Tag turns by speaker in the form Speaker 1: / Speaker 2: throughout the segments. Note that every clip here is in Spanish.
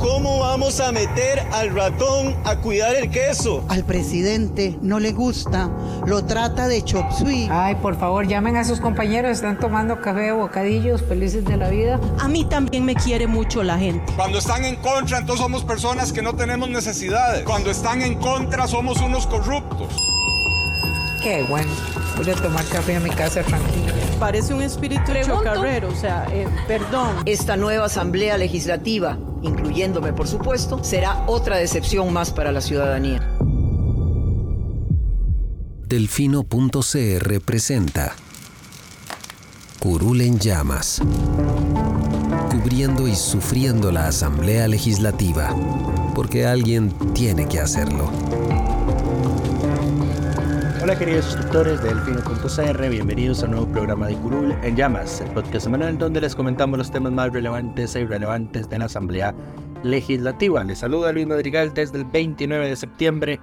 Speaker 1: ¿Cómo vamos a meter al ratón a cuidar el queso?
Speaker 2: Al presidente no le gusta, lo trata de chop suey.
Speaker 3: Ay, por favor, llamen a sus compañeros, están tomando café o bocadillos, felices de la vida.
Speaker 4: A mí también me quiere mucho la gente.
Speaker 5: Cuando están en contra, entonces somos personas que no tenemos necesidades. Cuando están en contra, somos unos corruptos.
Speaker 3: Qué bueno. Voy a tomar café en mi casa tranquila.
Speaker 4: Parece un espíritu chocarrero, o sea, eh, perdón.
Speaker 6: Esta nueva asamblea legislativa, incluyéndome por supuesto, será otra decepción más para la ciudadanía.
Speaker 7: Delfino.cr presenta Curul en llamas. Cubriendo y sufriendo la Asamblea Legislativa. Porque alguien tiene que hacerlo.
Speaker 8: Hola queridos suscriptores de Delfino.cr, bienvenidos a un nuevo programa de Curul en Llamas, el podcast semanal donde les comentamos los temas más relevantes e irrelevantes de la Asamblea Legislativa. Les saluda Luis Madrigal desde el 29 de septiembre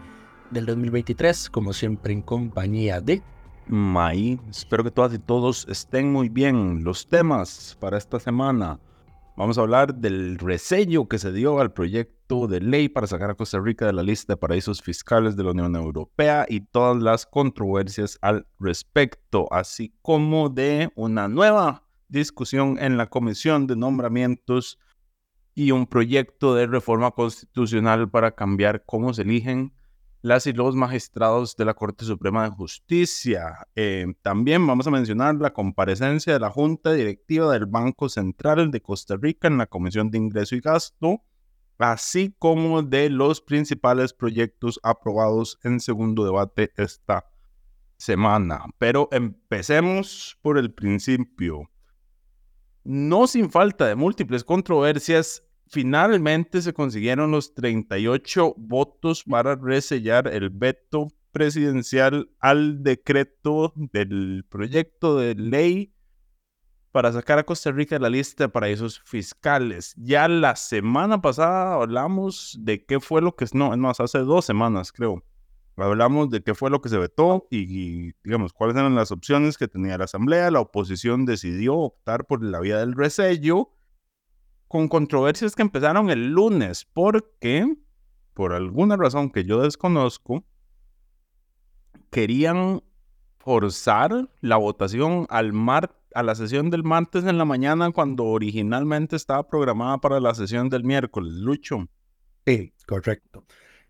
Speaker 8: del 2023, como siempre en compañía de...
Speaker 9: May, espero que todas y todos estén muy bien. Los temas para esta semana. Vamos a hablar del resello que se dio al proyecto de ley para sacar a Costa Rica de la lista de paraísos fiscales de la Unión Europea y todas las controversias al respecto, así como de una nueva discusión en la Comisión de Nombramientos y un proyecto de reforma constitucional para cambiar cómo se eligen las y los magistrados de la Corte Suprema de Justicia. Eh, también vamos a mencionar la comparecencia de la Junta Directiva del Banco Central de Costa Rica en la Comisión de Ingreso y Gasto, así como de los principales proyectos aprobados en segundo debate esta semana. Pero empecemos por el principio. No sin falta de múltiples controversias, finalmente se consiguieron los 38 votos para resellar el veto presidencial al decreto del proyecto de ley para sacar a Costa Rica de la lista de paraísos fiscales. Ya la semana pasada hablamos de qué fue lo que, no, es más, hace dos semanas creo, hablamos de qué fue lo que se vetó y, digamos, cuáles eran las opciones que tenía la Asamblea. La oposición decidió optar por la vía del resello con controversias que empezaron el lunes, porque, por alguna razón que yo desconozco, querían forzar la votación al mar a la sesión del martes en la mañana cuando originalmente estaba programada para la sesión del miércoles. Lucho.
Speaker 8: Sí, correcto.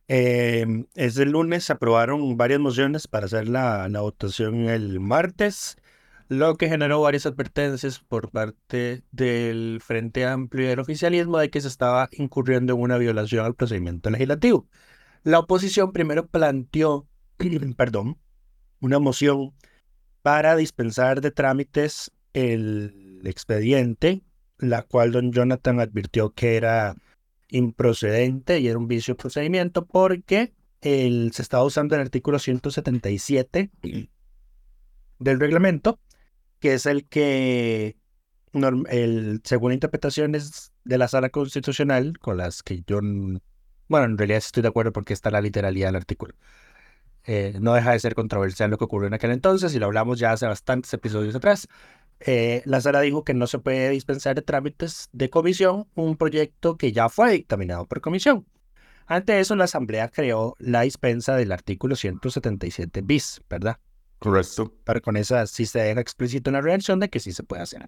Speaker 8: Eh, ese lunes se aprobaron varias mociones para hacer la, la votación el martes lo que generó varias advertencias por parte del Frente Amplio y del oficialismo de que se estaba incurriendo en una violación al procedimiento legislativo. La oposición primero planteó, perdón, una moción para dispensar de trámites el expediente, la cual don Jonathan advirtió que era improcedente y era un vicio de procedimiento porque el, se estaba usando el artículo 177 del reglamento que es el que, el, según interpretaciones de la sala constitucional, con las que yo, bueno, en realidad estoy de acuerdo porque está la literalidad del artículo. Eh, no deja de ser controversial lo que ocurrió en aquel entonces y lo hablamos ya hace bastantes episodios atrás. Eh, la sala dijo que no se puede dispensar de trámites de comisión un proyecto que ya fue dictaminado por comisión. Ante eso, la Asamblea creó la dispensa del artículo 177 bis, ¿verdad?
Speaker 9: Correcto.
Speaker 8: Pero con esa sí se deja explícito una reacción de que sí se puede hacer.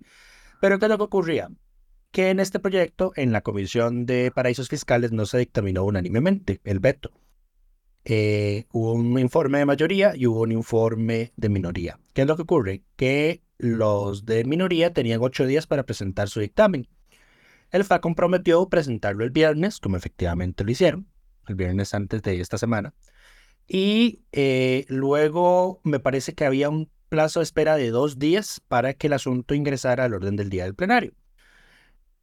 Speaker 8: Pero ¿qué es lo que ocurría? Que en este proyecto, en la Comisión de Paraísos Fiscales, no se dictaminó unánimemente el veto. Eh, hubo un informe de mayoría y hubo un informe de minoría. ¿Qué es lo que ocurre? Que los de minoría tenían ocho días para presentar su dictamen. El FA comprometió presentarlo el viernes, como efectivamente lo hicieron, el viernes antes de esta semana. Y eh, luego me parece que había un plazo de espera de dos días para que el asunto ingresara al orden del día del plenario.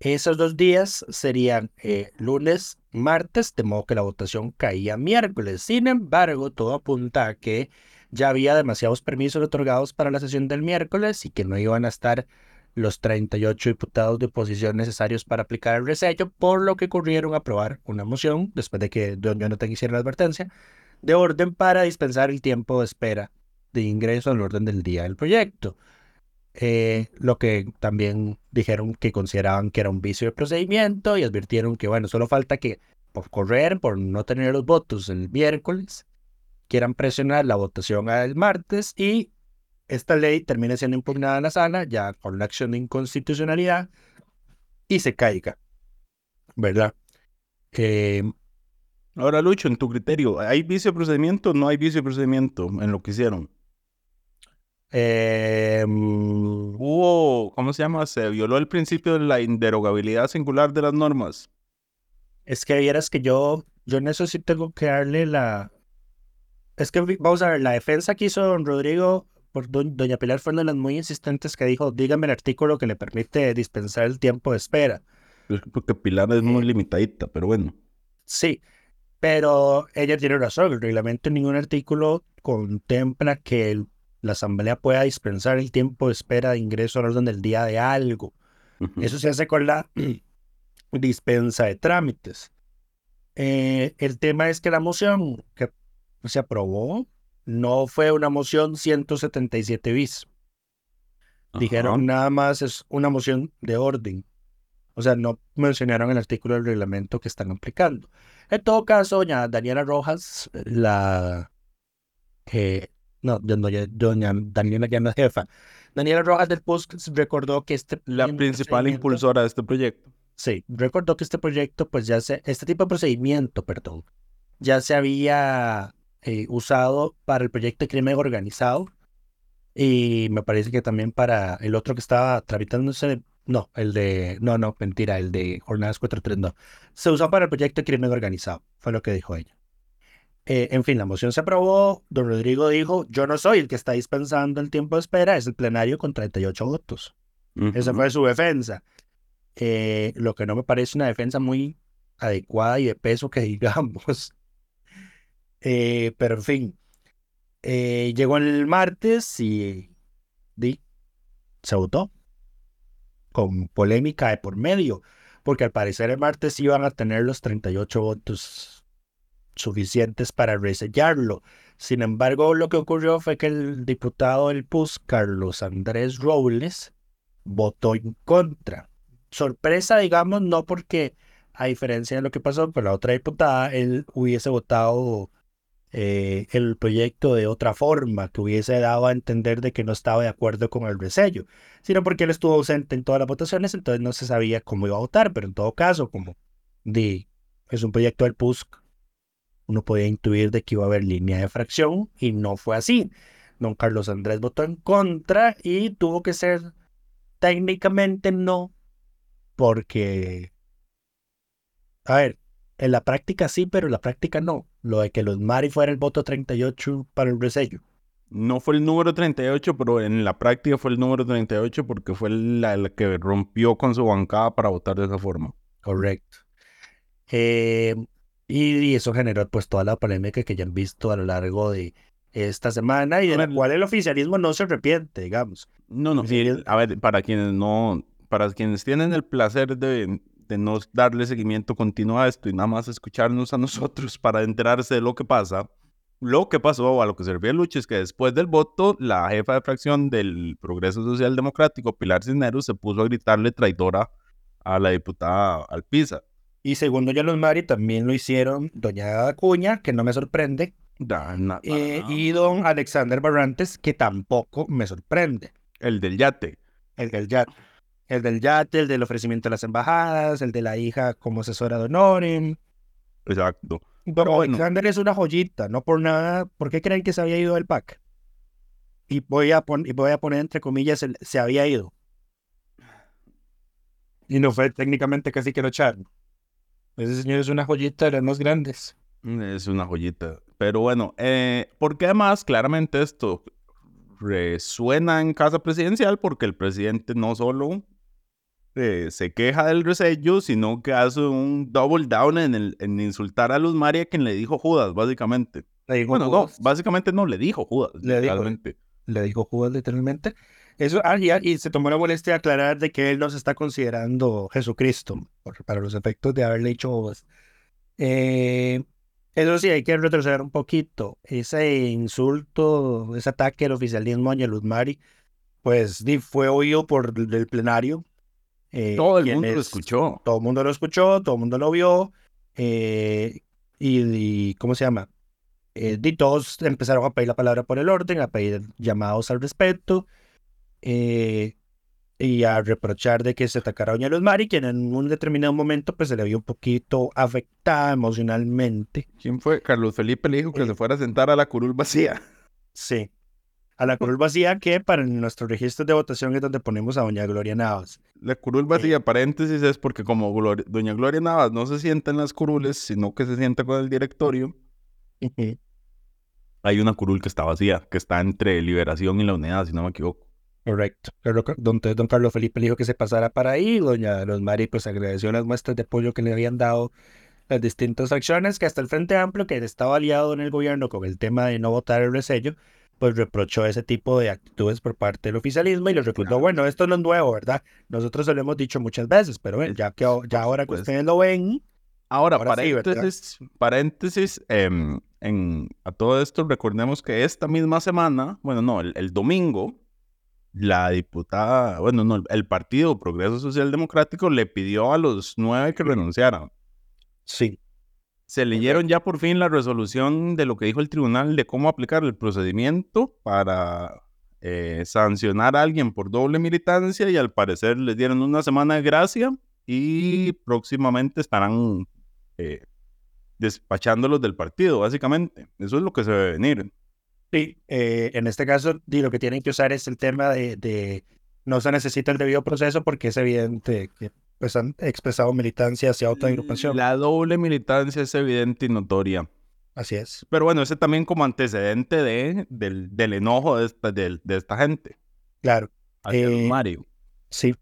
Speaker 8: Esos dos días serían eh, lunes, martes, de modo que la votación caía miércoles. Sin embargo, todo apunta a que ya había demasiados permisos otorgados para la sesión del miércoles y que no iban a estar los 38 diputados de oposición necesarios para aplicar el resello, por lo que corrieron a aprobar una moción, después de que Don Jonathan hiciera la advertencia, de orden para dispensar el tiempo de espera de ingreso al orden del día del proyecto. Eh, lo que también dijeron que consideraban que era un vicio de procedimiento y advirtieron que, bueno, solo falta que por correr, por no tener los votos el miércoles, quieran presionar la votación al martes y esta ley termine siendo impugnada en la sala ya con una acción de inconstitucionalidad y se caiga, ¿verdad? Eh,
Speaker 9: Ahora, Lucho, en tu criterio, ¿hay vicio de procedimiento o no hay vicio de procedimiento en lo que hicieron?
Speaker 8: eh,
Speaker 9: Hubo, ¿cómo se llama? Se violó el principio de la inderogabilidad singular de las normas.
Speaker 8: es que vieras que yo, yo en eso sí tengo que darle la... Es que vamos a ver, la defensa que hizo don Rodrigo por do- doña Pilar fue una de las muy insistentes que dijo, dígame el artículo que le permite dispensar el tiempo de espera.
Speaker 9: Es Porque Pilar es muy limitadita, pero bueno.
Speaker 8: Sí, pero ella tiene razón, el reglamento en ningún artículo contempla que el- la asamblea pueda dispensar el tiempo de espera de ingreso al orden del día de algo. Eso se hace con la dispensa de trámites. Eh, el tema es que la moción que se aprobó no fue una moción 177 bis. Dijeron nada más es una moción de orden. O sea, no mencionaron el artículo del reglamento que están aplicando. En todo caso, doña Daniela Rojas, la que no, doña, doña Daniela ya no es jefa. Daniela Rojas del PUSC recordó que este
Speaker 9: La principal impulsora de este proyecto.
Speaker 8: Sí, recordó que este proyecto, pues ya se, este tipo de procedimiento, perdón, ya se había eh, usado para el proyecto de crimen organizado y me parece que también para el otro que estaba tramitándose, no, el de, no, no, mentira, el de Jornadas 4.3, no, se usó para el proyecto de crimen organizado, fue lo que dijo ella. Eh, en fin, la moción se aprobó, don Rodrigo dijo, yo no soy el que está dispensando el tiempo de espera, es el plenario con 38 votos. Esa
Speaker 9: Ujú.
Speaker 8: fue su defensa. Eh, lo que no me parece una defensa muy adecuada y de peso que digamos. Eh, pero en fin, eh, llegó el martes y di, se votó con polémica de por medio, porque al parecer el martes iban a tener los 38 votos suficientes para resellarlo. Sin embargo, lo que ocurrió fue que el diputado del PUS, Carlos Andrés Robles, votó en contra. Sorpresa, digamos, no porque, a diferencia de lo que pasó con la otra diputada, él hubiese votado eh, el proyecto de otra forma, que hubiese dado a entender de que no estaba de acuerdo con el resello, sino porque él estuvo ausente en todas las votaciones, entonces no se sabía cómo iba a votar, pero en todo caso, como di, es un proyecto del PUSC, uno podía intuir de que iba a haber línea de fracción y no fue así. Don Carlos Andrés votó en contra y tuvo que ser técnicamente no, porque, a ver, en la práctica sí, pero en la práctica no. Lo de que los Mari fuera el voto 38 para el resello.
Speaker 9: No fue el número 38, pero en la práctica fue el número 38 porque fue la, la que rompió con su bancada para votar de esa forma.
Speaker 8: Correcto. Eh, y, y eso generó pues toda la polémica que ya han visto a lo largo de esta semana y de la cual el oficialismo no se arrepiente, digamos.
Speaker 9: No, no,
Speaker 8: Sí, es-
Speaker 9: a ver, para quienes no, para quienes tienen el placer de, de no darle seguimiento continuo a esto y nada más escucharnos a nosotros para enterarse de lo que pasa, lo que pasó, a lo que se refiere Lucho, es que después del voto, la jefa de fracción del Progreso Social Democrático, Pilar Cisneros, se puso a gritarle traidora a la diputada Alpiza.
Speaker 8: Y segundo ya los Mari también lo hicieron doña Acuña, que no me sorprende,
Speaker 9: Da, na-
Speaker 8: eh,
Speaker 9: na-
Speaker 8: y don Alexander Barrantes, que tampoco me sorprende.
Speaker 9: El del yate.
Speaker 8: El del yate. El del yate, el del ofrecimiento de las embajadas, el de la hija como asesora de honores.
Speaker 9: Exacto.
Speaker 8: Pero
Speaker 9: bueno.
Speaker 8: Alexander es una joyita, no por nada. ¿Por qué creen que se había ido del PAC? Y voy a, pon- y voy a poner entre comillas, el- se había ido. Y no fue técnicamente casi que lo echaron. Ese señor es una joyita de las más grandes.
Speaker 9: Es una joyita. Pero bueno, eh, porque además, claramente esto resuena en casa presidencial porque el presidente no solo eh, se queja del resello, sino que hace un double down en, el, en insultar a Luz María, quien le dijo Judas, básicamente.
Speaker 8: Le dijo,
Speaker 9: Bueno, no,
Speaker 8: Judas,
Speaker 9: básicamente no, le dijo Judas.
Speaker 8: Le dijo. le dijo Judas literalmente. Eso, ah, y, y se tomó la molestia de aclarar de que él no se está considerando Jesucristo por- para los efectos de haberle hecho bobas. Eh, eso sí, hay que retroceder un poquito. Ese insulto, ese ataque al oficialismo a Luz Mari, pues fue oído por el plenario. Eh,
Speaker 9: Todo el mundo lo
Speaker 8: quienes-
Speaker 9: escuchó.
Speaker 8: Todo el mundo lo escuchó, todo el mundo lo vio. eh, y, y, ¿cómo se llama? Eh, y todos empezaron a pedir la palabra por el orden, a pedir llamados al respeto eh, y a reprochar de que se atacara a Doña Luz Mari, quien en un determinado momento pues se le vio un poquito afectada emocionalmente.
Speaker 9: ¿Quién fue? Carlos Felipe le dijo que
Speaker 8: Eh.
Speaker 9: se fuera a sentar a la curul vacía.
Speaker 8: Sí. A la curul vacía que para nuestros registros de votación es donde ponemos a Doña Gloria Navas.
Speaker 9: La curul vacía, paréntesis, es porque como doña Gloria Navas no se sienta en las curules, sino que se sienta con el directorio, hay una curul que está vacía, que está entre Liberación y la Unidad, si no me equivoco.
Speaker 8: Correcto. Don, don Carlos Felipe le dijo que se pasara para ahí. Doña Luz Mari pues agradeció las muestras de apoyo que le habían dado las distintas acciones que hasta el Frente Amplio, que estaba aliado en el gobierno con el tema de no votar el resello, pues reprochó ese tipo de actitudes por parte del oficialismo y le recordó,
Speaker 9: Claro.
Speaker 8: bueno, esto no es nuevo, ¿verdad? Nosotros se lo hemos dicho muchas veces, pero bueno, ya que ya ahora que ustedes lo ven,
Speaker 9: Ahora,
Speaker 8: Ahora
Speaker 9: paréntesis, paréntesis em, en, a todo esto, recordemos que esta misma semana, bueno, no, el, el domingo, la diputada, bueno, no, el Partido Progreso Social Democrático le pidió a los nueve que renunciaran.
Speaker 8: sí,
Speaker 9: Se leyeron ya por fin la resolución de lo que dijo el tribunal de cómo aplicar el procedimiento para eh, sancionar a alguien por doble militancia y al parecer les dieron una semana de gracia y próximamente estarán eh, despachándolos del partido, básicamente. Eso es lo que se debe venir.
Speaker 8: Sí, eh, en este caso, lo que tienen que usar es el tema de, de no se necesita el debido proceso porque es evidente que pues, han expresado militancia hacia otra agrupación.
Speaker 9: La doble militancia es evidente y notoria.
Speaker 8: Así es.
Speaker 9: Pero bueno, ese también como antecedente de, del, del enojo de esta, de, esta gente.
Speaker 8: Claro,
Speaker 9: hacia
Speaker 8: Eh,
Speaker 9: Mario.
Speaker 8: sí.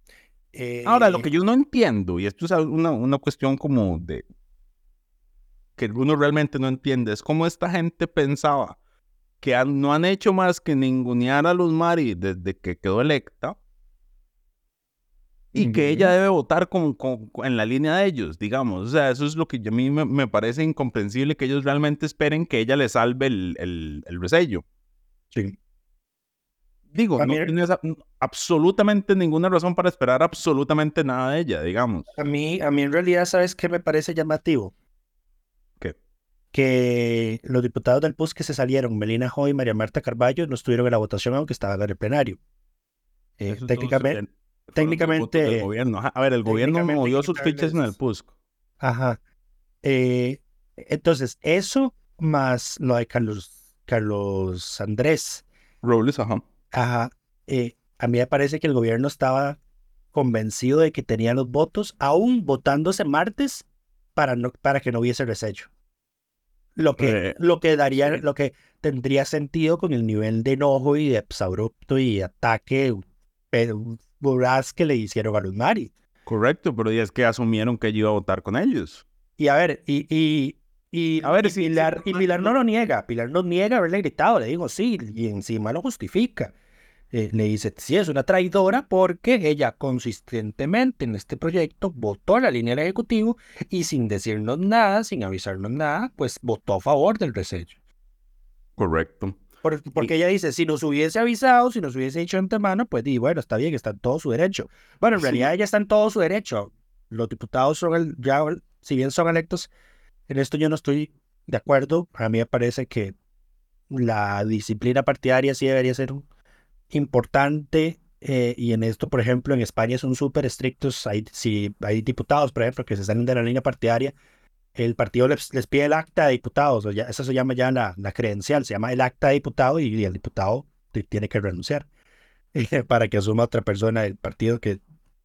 Speaker 8: Eh,
Speaker 9: Ahora, lo que yo no entiendo, y esto es una, una cuestión como de que uno realmente no entiende, es cómo esta gente pensaba que han- no han hecho más que ningunear a Luz Mari desde que quedó electa y que ella debe votar con, con- con- en la línea de ellos, digamos. O sea, eso es lo que a mí me, me parece incomprensible, que ellos realmente esperen que ella le salve el, el, el resello.
Speaker 8: Sí.
Speaker 9: Digo,
Speaker 8: A
Speaker 9: no
Speaker 8: mí-
Speaker 9: tienes a- absolutamente ninguna razón para esperar absolutamente nada de ella, digamos.
Speaker 8: A mí, a mí en realidad, ¿sabes qué me parece llamativo?
Speaker 9: ¿Qué?
Speaker 8: Que los diputados del PUS que se salieron, Melina Hoy y María Marta Carballo, no estuvieron en la votación aunque estaban en el plenario. Eh, técnicamente,
Speaker 9: eh,
Speaker 8: técnicamente-
Speaker 9: votos del gobierno. Ajá, A ver, el gobierno movió sus fichas en el PUSC.
Speaker 8: Ajá. Eh, entonces, eso más lo de Carlos, Carlos Andrés.
Speaker 9: Robles, ajá.
Speaker 8: Ajá. eh, a mí me parece que el gobierno estaba convencido de que tenía los votos, aún votándose martes, para, no, para que no hubiese resello. Lo que,
Speaker 9: Eh,
Speaker 8: lo que daría, lo que tendría sentido con el nivel de enojo y de exabrupto y ataque pero, voraz que le hicieron a Luz Mari.
Speaker 9: Correcto, pero es que asumieron que ella iba a votar con ellos.
Speaker 8: Y a ver, y, y, y,
Speaker 9: A ver,
Speaker 8: y
Speaker 9: si-
Speaker 8: Pilar,
Speaker 9: si-
Speaker 8: y Pilar no lo niega, Pilar no niega haberle gritado, le digo sí, y encima lo justifica. Eh, le dice, sí, es una traidora porque ella consistentemente en este proyecto votó la línea del Ejecutivo y sin decirnos nada, sin avisarnos nada, pues votó a favor del resello.
Speaker 9: Correcto.
Speaker 8: Por- porque ella dice, si nos hubiese avisado, si nos hubiese dicho antemano, pues di, bueno, está bien, está en todo su derecho. Bueno, en
Speaker 9: Sí.
Speaker 8: realidad ella está en todo su derecho. Los diputados son, el, ya, si bien son electos, en esto yo no estoy de acuerdo. A mí me parece que la disciplina partidaria sí debería ser importante. eh, y en esto, por ejemplo, en España son súper estrictos. Hay, si hay diputados, por ejemplo, que se salen de la línea partidaria, el partido les, les pide el acta de diputados, o ya, eso se llama ya la, la credencial, se llama el acta de diputado y, el diputado ti- tiene que renunciar eh, para que asuma otra persona del partido que,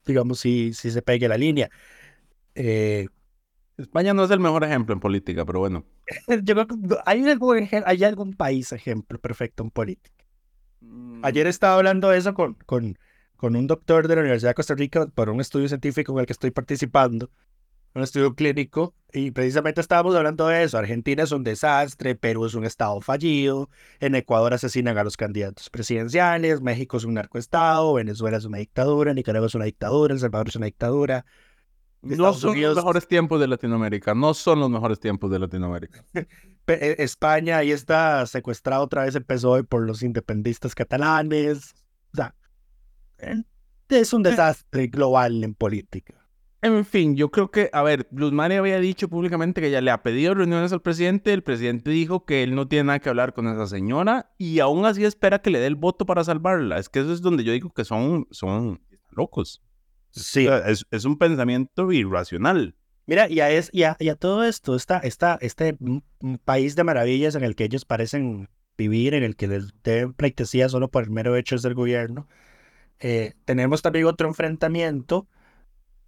Speaker 8: digamos, sí, sí se pegue la línea. Eh,
Speaker 9: España no es el mejor ejemplo en política, pero bueno.
Speaker 8: yo creo que hay algún, eje- hay algún país ejemplo perfecto en política. Ayer estaba hablando de eso con, con, con un doctor de la Universidad de Costa Rica por un estudio científico en el que estoy participando. Un estudio clínico, y precisamente estábamos hablando de eso. Argentina es un desastre, Perú es un estado fallido, en Ecuador asesinan a los candidatos presidenciales, México es un narcoestado, Venezuela es una dictadura, Nicaragua es una dictadura, El Salvador es una dictadura.
Speaker 9: No son los mejores tiempos de Latinoamérica, no son los mejores tiempos de Latinoamérica.
Speaker 8: E, España ahí está secuestrado otra vez el PSOE por los independistas catalanes. O sea, eh, es un desastre global en política.
Speaker 9: En fin, yo creo que, a ver, Mari había dicho públicamente que ya le ha pedido reuniones al presidente, el presidente dijo que él no tiene nada que hablar con esa señora y aún así espera que le dé el voto para salvarla. Es que eso es donde yo digo que son, son locos.
Speaker 8: Sí.
Speaker 9: es, es, un pensamiento irracional.
Speaker 8: Mira, y a, es, y a, y a todo esto, esta, esta, este país de maravillas en el que ellos parecen vivir, en el que les deben pleitesía solo por el mero hecho de ser gobierno, eh, tenemos también otro enfrentamiento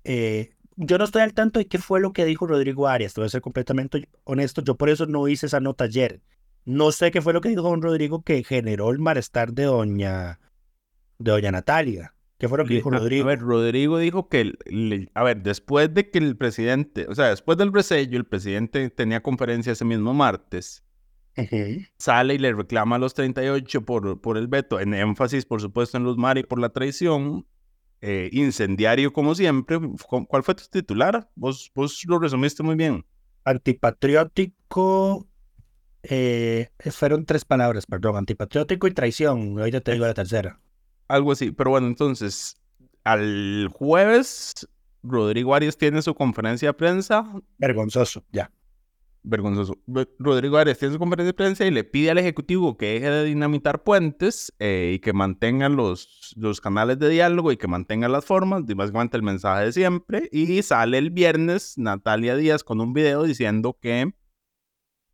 Speaker 8: eh, yo no estoy al tanto de qué fue lo que dijo Rodrigo Arias, te voy a ser completamente honesto, yo por eso no hice esa nota ayer. No sé qué fue lo que dijo don Rodrigo que generó el malestar de doña, de doña Natalia. ¿Qué fue lo que dijo Rodrigo?
Speaker 9: A ver, Rodrigo dijo que, a ver, después de que el presidente, o sea, después del resello, el presidente tenía conferencia ese mismo martes, sale y le reclama a los 38 por, por el veto, en énfasis, por supuesto, en Luz Mari por la traición, eh, incendiario como siempre. ¿Cuál fue tu titular? Vos, vos lo resumiste muy bien.
Speaker 8: Antipatriótico, eh, fueron tres palabras, perdón, antipatriótico y traición. Hoy te digo la tercera.
Speaker 9: Algo así, pero bueno, entonces, al jueves, Rodrigo Arias tiene su conferencia de prensa.
Speaker 8: Vergonzoso, ya
Speaker 9: vergonzoso. Rodrigo Arias tiene su conferencia de prensa y le pide al Ejecutivo que deje de dinamitar puentes eh, y que mantenga los, los canales de diálogo y que mantenga las formas, y básicamente el mensaje de siempre. Y sale el viernes Natalia Díaz con un video diciendo que,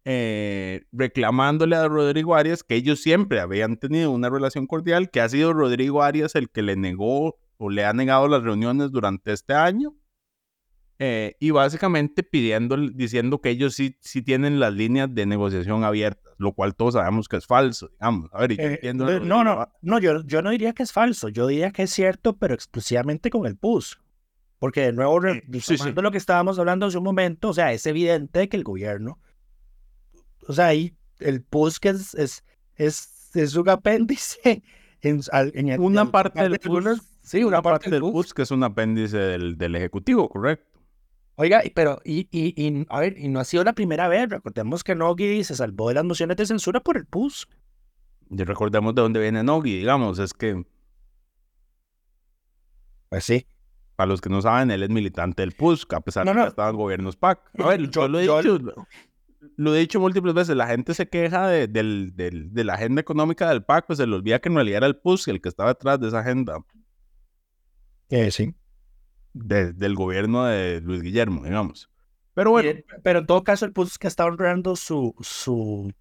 Speaker 9: eh, reclamándole a Rodrigo Arias que ellos siempre habían tenido una relación cordial, que ha sido Rodrigo Arias el que le negó o le ha negado las reuniones durante este año eh, y básicamente pidiendo, diciendo que ellos sí, sí tienen las líneas de negociación abiertas, lo cual todos sabemos que es falso, digamos. A ver,
Speaker 8: eh, no, no, no, yo, yo no diría que es falso, yo diría que es cierto, pero exclusivamente con el PUS. Porque de nuevo, sí, lo que estábamos hablando hace un momento, o sea, es evidente que el gobierno, o sea, ahí el PUS que es, es, es, es un apéndice en, en
Speaker 9: una parte del PUS. Sí, una parte, del PUS que es un apéndice del, del Ejecutivo, correcto.
Speaker 8: Oiga, pero, y, y, y, a ver, y no ha sido la primera vez. Recordemos que Nogui se salvó de las mociones de censura por el PUS.
Speaker 9: Y recordemos de dónde viene Nogui, digamos, es que.
Speaker 8: Pues sí.
Speaker 9: Para los que no saben, él es militante del PUS, a pesar de que estaba en gobiernos PAC. A ver, yo, lo he dicho. Lo he dicho múltiples veces, la gente se queja de, del, del, de la agenda económica del PAC, pues se le olvida que en realidad era el PUS el que estaba detrás de esa agenda.
Speaker 8: Eh, sí
Speaker 9: del gobierno de Luis Guillermo, digamos. Pero bueno.
Speaker 8: pero en todo caso, el punto es que está honrando su, su,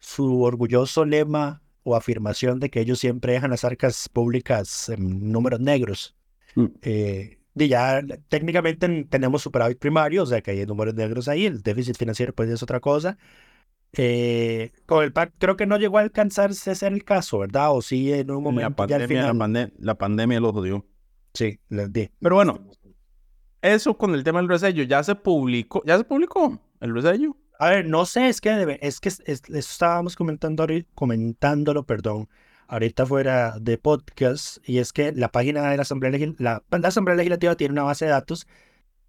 Speaker 8: su orgulloso lema o afirmación de que ellos siempre dejan las arcas públicas en números negros. Mm. Eh, y ya técnicamente tenemos superávit primario, o sea que hay números negros ahí, el déficit financiero pues es otra cosa. Eh, con el PAC creo que no llegó a alcanzarse a ser el caso, ¿verdad? O sí en un momento.
Speaker 9: La pandemia, la, la pandemia lo jodió.
Speaker 8: Sí, les di.
Speaker 9: Pero bueno, eso con el tema del resello, ya se publicó, ya se publicó el resello.
Speaker 8: A ver, no sé, es que es que eso estábamos comentando comentándolo, perdón, ahorita fuera de podcast, y es que la página de la Asamblea, la, Asamblea Legislativa tiene una base de datos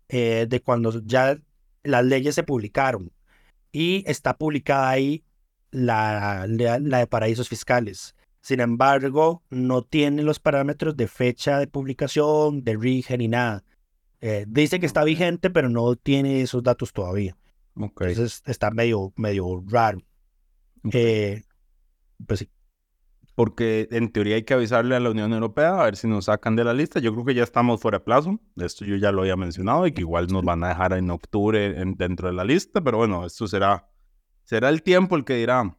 Speaker 8: eh, de cuando ya las leyes se publicaron, y está publicada ahí la, la de paraísos fiscales. Sin embargo, no tiene los parámetros de fecha de publicación, de origen ni nada. Eh, dice que está vigente, pero no tiene esos datos todavía. Entonces está medio, medio raro. Eh, pues sí.
Speaker 9: Porque en teoría hay que avisarle a la Unión Europea a ver si nos sacan de la lista. Yo creo que ya estamos fuera de plazo. Esto yo ya lo había mencionado y que igual nos van a dejar en octubre dentro de la lista. Pero bueno, esto será, será el tiempo el que dirá.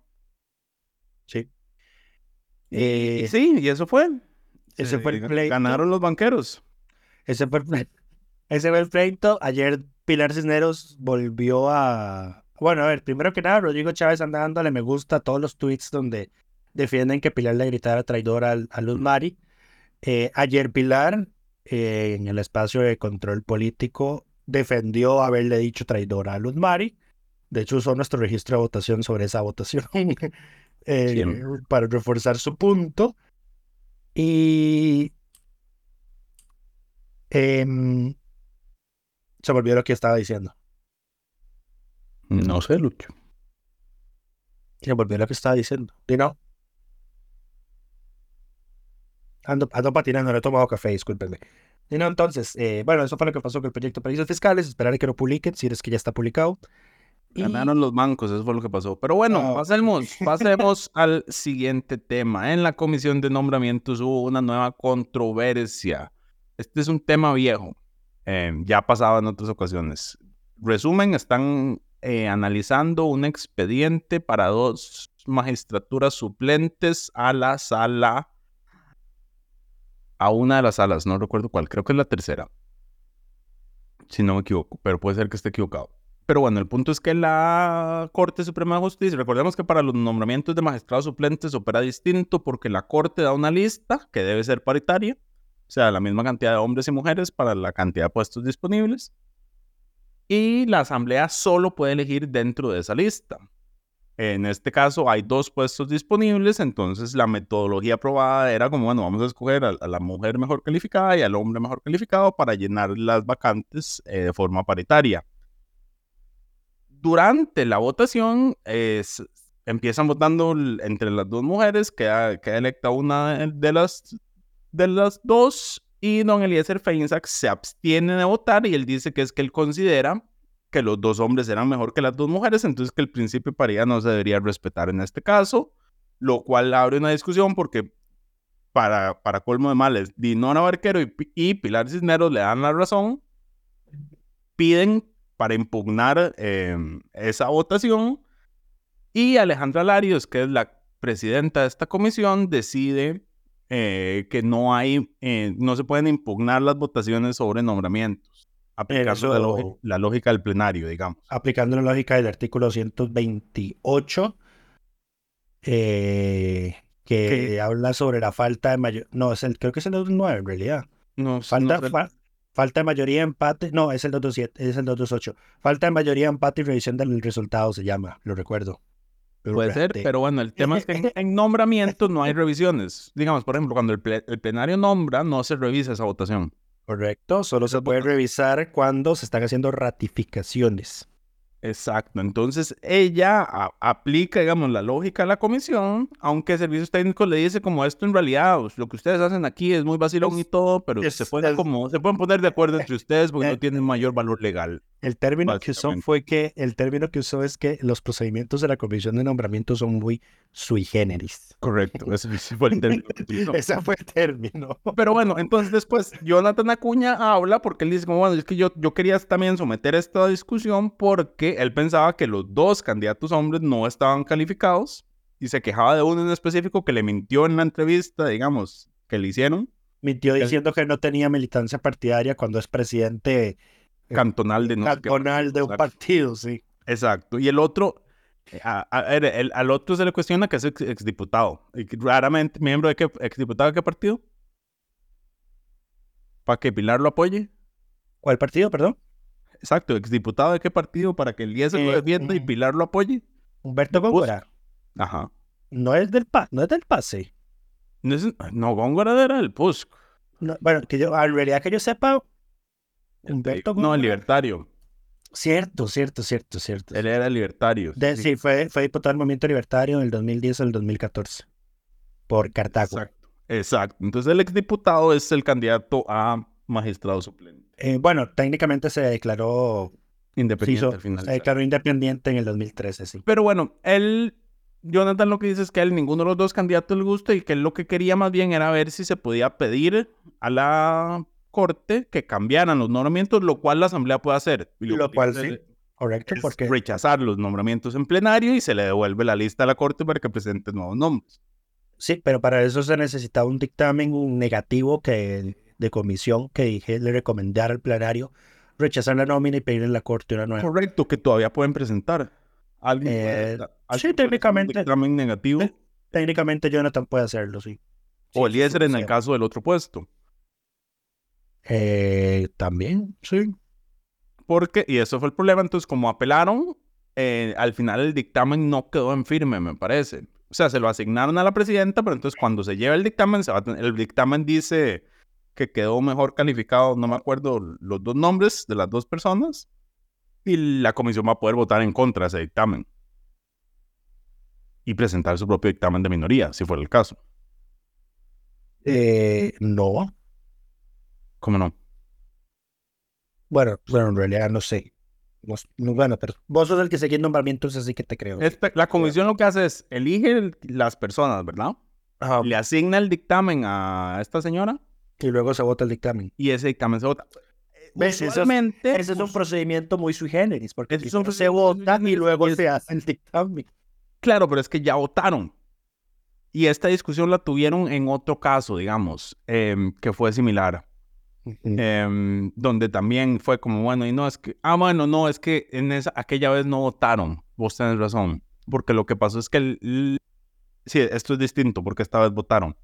Speaker 8: Sí.
Speaker 9: Eh, sí, y eso fue.
Speaker 8: Ese fue el pleito.
Speaker 9: Ganaron los banqueros.
Speaker 8: Ese fue, el, ese fue el pleito. Ayer Pilar Cisneros volvió a... Bueno, a ver, primero que nada, Rodrigo Chávez anda dándole me gusta a todos los tweets donde defienden que Pilar le gritara traidora a, Luz Mari. Eh, ayer Pilar, eh, en el espacio de control político, defendió haberle dicho traidora a Luz Mari. De hecho, usó nuestro registro de votación sobre esa votación eh, para reforzar su punto. Y em, se me olvidó lo que estaba diciendo.
Speaker 9: No sé, Lucho.
Speaker 8: Se me olvidó lo que estaba diciendo. ¿Y no? Ando, ando patinando, no he tomado café, discúlpenme. Y no, entonces, eh, bueno, eso fue lo que pasó con el proyecto de paraísos fiscales. Esperar a que lo publiquen, si es que ya está publicado.
Speaker 9: Ganaron los bancos, eso fue lo que pasó. Pero bueno,
Speaker 8: Ah.
Speaker 9: pasemos, pasemos al siguiente tema. En la comisión de nombramientos hubo una nueva controversia. Este es un tema viejo, eh, ya ha pasado en otras ocasiones. Resumen, están eh, analizando un expediente para dos magistraturas suplentes a la sala, a una de las salas, no recuerdo cuál, creo que es la tercera, si no me equivoco, pero puede ser que esté equivocado. Pero bueno, el punto es que la Corte Suprema de Justicia, recordemos que para los nombramientos de magistrados suplentes opera distinto porque la Corte da una lista que debe ser paritaria, o sea, la misma cantidad de hombres y mujeres para la cantidad de puestos disponibles. Y la Asamblea solo puede elegir dentro de esa lista. En este caso hay dos puestos disponibles, entonces la metodología aprobada era como, bueno, vamos a escoger a, la mujer mejor calificada y al hombre mejor calificado para llenar las vacantes eh, de forma paritaria durante la votación es- empiezan votando entre las dos mujeres, queda, queda electa una de- las, de las dos y don Eliezer Feinsack se abstiene de votar y él dice que es que él considera que los dos hombres eran mejor que las dos mujeres, entonces que el principio de paridad no se debería respetar en este caso, lo cual abre una discusión porque para, para colmo de males, Dinora Barquero y, y Pilar Cisneros le dan la razón, piden para impugnar eh, esa votación y Alejandra Larios, que es la presidenta de esta comisión, decide eh, que no hay, eh, no se pueden impugnar las votaciones sobre nombramientos, aplicando la, la lógica del plenario, digamos.
Speaker 8: aplicando la lógica del artículo 128, eh, que
Speaker 9: ¿Qué?
Speaker 8: habla sobre la falta de mayor... No, es el, creo que es el 229 en realidad.
Speaker 9: No,
Speaker 8: Falta,
Speaker 9: no
Speaker 8: fa- falta de mayoría, empate. No, es el 227, es el 228. Falta de mayoría, empate y revisión del resultado se llama, lo recuerdo.
Speaker 9: Puede ser, pero bueno, el tema es que en, en nombramientos no hay revisiones. Digamos, por ejemplo, cuando el, ple- el plenario nombra, no se revisa esa votación.
Speaker 8: Correcto, solo se puede revisar cuando se están haciendo ratificaciones.
Speaker 9: Exacto. Entonces ella a- aplica, digamos, la lógica de la comisión, aunque servicios técnicos le dice como esto en realidad, pues, lo que ustedes hacen aquí es muy vacilón y todo, pero
Speaker 8: es-
Speaker 9: se puede
Speaker 8: es-
Speaker 9: como, se pueden poner de acuerdo entre ustedes porque
Speaker 8: eh,
Speaker 9: no tienen mayor valor legal.
Speaker 8: El término que usó fue que el término que usó es que los procedimientos de la comisión de nombramiento son muy sui generis.
Speaker 9: Correcto, ese fue el término.
Speaker 8: Ese fue el término.
Speaker 9: Pero bueno, entonces después Jonathan Acuña habla porque él dice como, bueno, es que yo, yo quería también someter esta discusión porque él pensaba que los dos candidatos hombres no estaban calificados y se quejaba de uno en específico que le mintió en la entrevista, digamos, que le hicieron,
Speaker 8: Mintió diciendo que no tenía militancia partidaria cuando es presidente
Speaker 9: cantonal de no
Speaker 8: cantonal de un
Speaker 9: Exacto.
Speaker 8: partido, sí.
Speaker 9: Exacto. Y el otro, eh, a- a ver, el- al otro se le cuestiona que es ex- exdiputado. Y raramente, miembro de qué, exdiputado de qué partido? Para que Pilar lo apoye.
Speaker 8: ¿Cuál partido, perdón?
Speaker 9: Exacto, exdiputado de qué partido para que Eliezer lo
Speaker 8: Eh,
Speaker 9: defienda y
Speaker 8: mm.
Speaker 9: Pilar lo apoye.
Speaker 8: Humberto Góngora.
Speaker 9: Ajá.
Speaker 8: No es del PA, no es del PASE.
Speaker 9: No, es- no Góngora era el PUSC.
Speaker 8: No, bueno, que yo, en realidad que yo sepa, Humberto
Speaker 9: No, el
Speaker 8: Góngora.
Speaker 9: libertario.
Speaker 8: Cierto, cierto, cierto, cierto.
Speaker 9: Él era el libertario.
Speaker 8: De- sí, fue, fue diputado del Movimiento Libertario en el 2010 al 2014. Por Cartago.
Speaker 9: Exacto. Exacto. Entonces el exdiputado es el candidato a magistrado suplente.
Speaker 8: Eh, bueno, técnicamente se declaró,
Speaker 9: Independiente
Speaker 8: hizo-
Speaker 9: al final.
Speaker 8: se declaró independiente en el 2013, sí.
Speaker 9: Pero bueno, él, Jonathan lo que dice es que a él ninguno de los dos candidatos le gusta y que él lo que quería más bien era ver si se podía pedir a la corte que cambiaran los nombramientos, lo cual la asamblea puede hacer. Y
Speaker 8: Lo cual sí, correcto, porque
Speaker 9: rechazar los nombramientos en plenario y se le devuelve la lista a la corte para que presente nuevos nombres.
Speaker 8: sí, pero para eso se necesitaba un dictamen negativo que, de comisión que dije, le recomendara al plenario rechazar la nómina y pedir en la corte una nueva.
Speaker 9: Correcto, que todavía pueden presentar. ¿Alguien
Speaker 8: Eh,
Speaker 9: puede-
Speaker 8: sí,
Speaker 9: alguien un
Speaker 8: técnicamente-
Speaker 9: dictamen negativo
Speaker 8: Eh, Técnicamente Jonathan puede hacerlo, sí.
Speaker 9: o
Speaker 8: Sí,
Speaker 9: Eliezer
Speaker 8: sí,
Speaker 9: en el
Speaker 8: sí.
Speaker 9: caso del otro puesto.
Speaker 8: Eh, También, sí.
Speaker 9: porque, y eso fue el problema, entonces como apelaron, eh, al final el dictamen no quedó en firme, me parece. O sea, se lo asignaron a la presidenta, pero entonces cuando se lleva el dictamen, se va a tener- el dictamen dice que quedó mejor calificado, no me acuerdo los dos nombres de las dos personas, y la comisión va a poder votar en contra de ese dictamen. Y presentar su propio dictamen de minoría, si fuera el caso.
Speaker 8: Eh, no.
Speaker 9: ¿Cómo no?
Speaker 8: Bueno, bueno, en realidad no sé. No, no, bueno, pero vos sos el que sigue nombramientos, así que te creo.
Speaker 9: Esta- la comisión lo que hace es elige el- las personas, ¿verdad?
Speaker 8: Ajá.
Speaker 9: Le asigna el dictamen a esta señora
Speaker 8: Y luego se vota el dictamen.
Speaker 9: y ese dictamen se vota.
Speaker 8: ¿Ves? Eso es-
Speaker 9: Usualmente,
Speaker 8: Ese es un procedimiento muy sui generis, porque
Speaker 9: es un
Speaker 8: se vota y luego
Speaker 9: y es-
Speaker 8: se hace el dictamen.
Speaker 9: Claro, pero es que ya votaron. Y esta discusión la tuvieron en otro caso, digamos, em, que fue similar. em, donde también fue como, bueno, y no es que, ah, bueno, no, es que en esa, aquella vez no votaron. Vos tenés razón. Porque lo que pasó es que, el- el- sí, esto es distinto, porque esta vez votaron.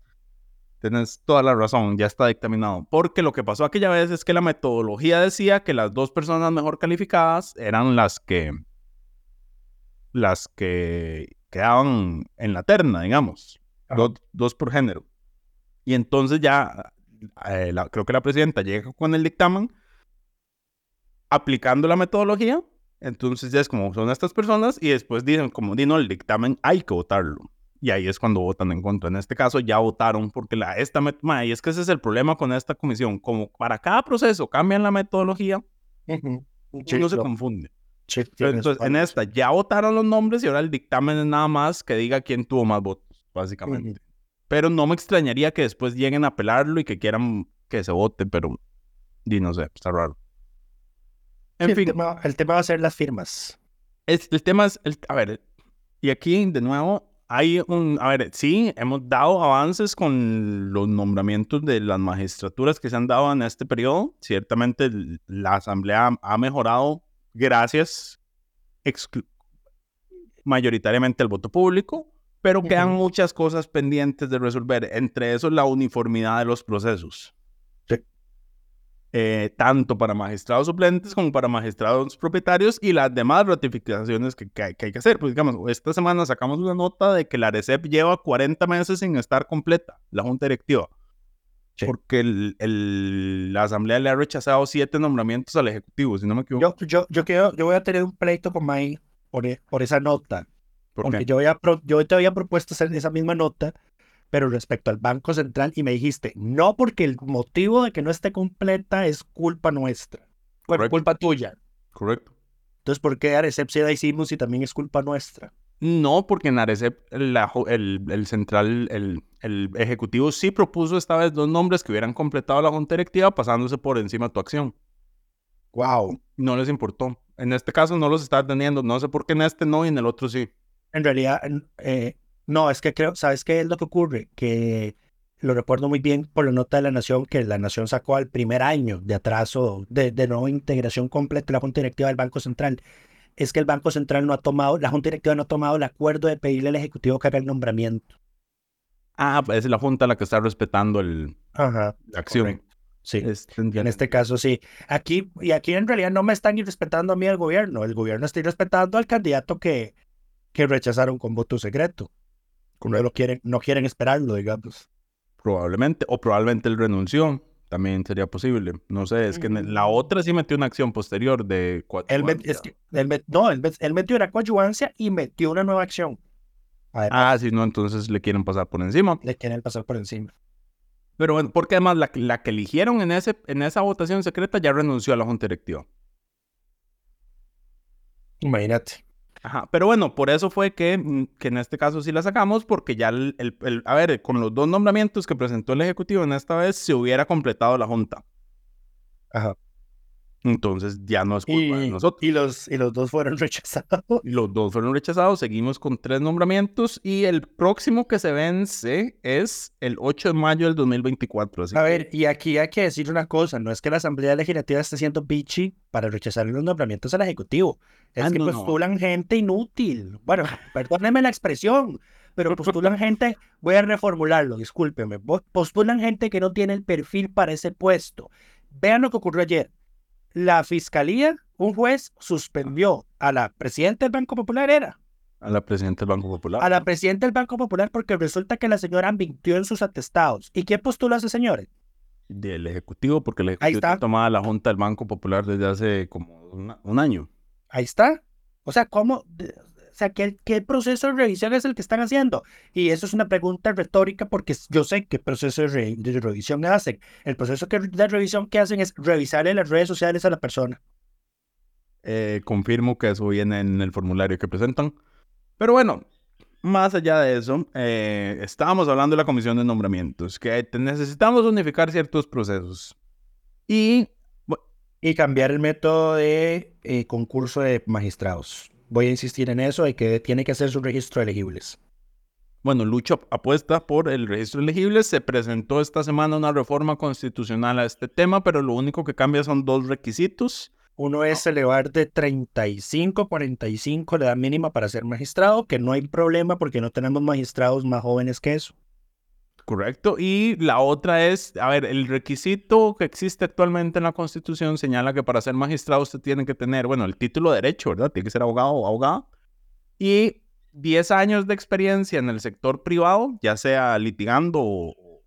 Speaker 9: Tienes toda la razón, ya está dictaminado. Porque lo que pasó aquella vez es que la metodología decía que las dos personas mejor calificadas eran las que las que quedaban en la terna, digamos. Dos, dos por género. Y entonces ya, eh, la- creo que la presidenta llega con el dictamen aplicando la metodología. Entonces ya es como son estas personas y después dicen como, di no, el dictamen hay que votarlo. Y ahí es cuando votan en contra. En este caso ya votaron porque la, esta, ma, y es que ese es el problema con esta comisión. Como para cada proceso cambian la metodología,
Speaker 8: Ujú.
Speaker 9: uno se confunde.
Speaker 8: sí,
Speaker 9: entonces, en esta ya votaron los nombres y ahora el dictamen es nada más que diga quién tuvo más votos, básicamente. Pero no me extrañaría que después lleguen a apelarlo y que quieran que se vote, pero di no sé, está raro. En
Speaker 8: Sí,
Speaker 9: fin,
Speaker 8: El tema, el tema va a ser las firmas.
Speaker 9: es- el tema es, el- a ver, y aquí de nuevo hay un, a ver, sí, hemos dado avances con los nombramientos de las magistraturas que se han dado en este periodo. Ciertamente la Asamblea ha mejorado gracias mayoritariamente al voto público, pero quedan muchas cosas pendientes de resolver, entre eso la uniformidad de los procesos. Eh, tanto para magistrados suplentes como para magistrados propietarios y las demás ratificaciones que, que hay, que hay que hacer. Pues digamos, esta semana sacamos una nota de que la ARECEP lleva 40 meses sin estar completa, la junta directiva,
Speaker 8: Sí.
Speaker 9: porque el- el- la asamblea le ha rechazado siete nombramientos al ejecutivo, si no me equivoco.
Speaker 8: Yo, yo, yo, quiero, yo voy a tener un pleito con May por, e- por esa nota.
Speaker 9: ¿Por
Speaker 8: Porque
Speaker 9: qué?
Speaker 8: yo, había pro- yo te había propuesto hacer esa misma nota, pero respecto al Banco Central, y me dijiste, no porque el motivo de que no esté completa es culpa nuestra. Bueno, culpa tuya.
Speaker 9: Correcto.
Speaker 8: Entonces, ¿por qué Arecep sí la hicimos si también es culpa nuestra?
Speaker 9: No, porque en Arecep la el, el central, el, el ejecutivo sí propuso esta vez dos nombres que hubieran completado la junta directiva pasándose por encima de tu acción.
Speaker 8: Wow.
Speaker 9: No les importó. En este caso no los está teniendo. No sé por qué en este no y en el otro sí.
Speaker 8: En realidad, eh, no, es que creo, ¿sabes qué es lo que ocurre? Que lo recuerdo muy bien por la nota de la Nación, que la Nación sacó al primer año de atraso, de, de no integración completa de la Junta Directiva del Banco Central. Es que el Banco Central no ha tomado, la Junta Directiva no ha tomado el acuerdo de pedirle al Ejecutivo que haga el nombramiento.
Speaker 9: Ah, es la junta la que está respetando el,
Speaker 8: Ajá.
Speaker 9: la acción.
Speaker 8: Correcto. Sí.
Speaker 9: Este,
Speaker 8: En este caso, sí. Aquí, y aquí en realidad no me están irrespetando a mí el gobierno. El gobierno está irrespetando al candidato que, que rechazaron con voto secreto. No lo quieren, no quieren esperarlo, digamos.
Speaker 9: Probablemente. O probablemente él renunció. También sería posible. No sé, es que la otra sí metió una acción posterior de
Speaker 8: Él, met- es que- él met- no, él, met- él metió una coadyuvancia y metió una nueva acción. Además,
Speaker 9: Ah, si no, entonces le quieren pasar por encima.
Speaker 8: le quieren pasar por encima.
Speaker 9: Pero bueno, porque además la, la que eligieron en, ese, en esa votación secreta ya renunció a la junta directiva.
Speaker 8: Imagínate.
Speaker 9: Ajá, pero bueno, por eso fue que, mm, que en este caso sí la sacamos, porque ya el, el- a ver, con los dos nombramientos que presentó el Ejecutivo en esta vez, se hubiera completado la Junta.
Speaker 8: Ajá.
Speaker 9: Entonces ya no es culpa de nosotros.
Speaker 8: y los, y los dos fueron rechazados.
Speaker 9: Los dos fueron rechazados, seguimos con tres nombramientos y el próximo que se vence es el 8 de mayo del 2024. Así
Speaker 8: A
Speaker 9: que-
Speaker 8: ver, y aquí hay que decir una cosa, no es que la Asamblea Legislativa esté siendo bitchy para rechazar los nombramientos al Ejecutivo, es
Speaker 9: Ah,
Speaker 8: que
Speaker 9: no, no.
Speaker 8: postulan gente inútil. Bueno, perdónenme la expresión, pero postulan gente, voy a reformularlo, discúlpeme, vo- postulan gente que no tiene el perfil para ese puesto. Vean lo que ocurrió ayer. La Fiscalía un juez suspendió a la presidenta del Banco Popular, ¿era?
Speaker 9: A la presidenta del Banco Popular.
Speaker 8: A la presidenta del Banco Popular porque resulta que la señora mintió en sus atestados. ¿Y quién postuló a ese señor?
Speaker 9: Del Ejecutivo, porque el Ejecutivo
Speaker 8: está.
Speaker 9: tomaba la Junta del Banco Popular desde hace como una- un año.
Speaker 8: Ahí está. O sea, ¿cómo? Sea, ¿qué, ¿qué proceso de revisión es el que están haciendo? Y eso es una pregunta retórica porque yo sé qué proceso de, re- de revisión hacen. El proceso que, de revisión que hacen es revisarle las redes sociales a la persona.
Speaker 9: Eh, confirmo que eso viene en el formulario que presentan. Pero bueno, más allá de eso, eh, estábamos hablando de la comisión de nombramientos, que necesitamos unificar ciertos procesos. Y
Speaker 8: Y cambiar el método de eh, concurso de magistrados. Voy a insistir en eso y que tiene que hacer su registro de elegibles.
Speaker 9: bueno, Lucho apuesta por el registro elegible. Se presentó esta semana una reforma constitucional a este tema, pero lo único que cambia son dos requisitos.
Speaker 8: Uno es elevar de 35 a 45 la edad mínima para ser magistrado, que no hay problema porque no tenemos magistrados más jóvenes que eso.
Speaker 9: Correcto. Y la otra es, a ver, el requisito que existe actualmente en la Constitución señala que para ser magistrado usted tiene que tener, bueno, el título de derecho, ¿verdad? Tiene que ser abogado o abogada. Y 10 años de experiencia en el sector privado, ya sea litigando o,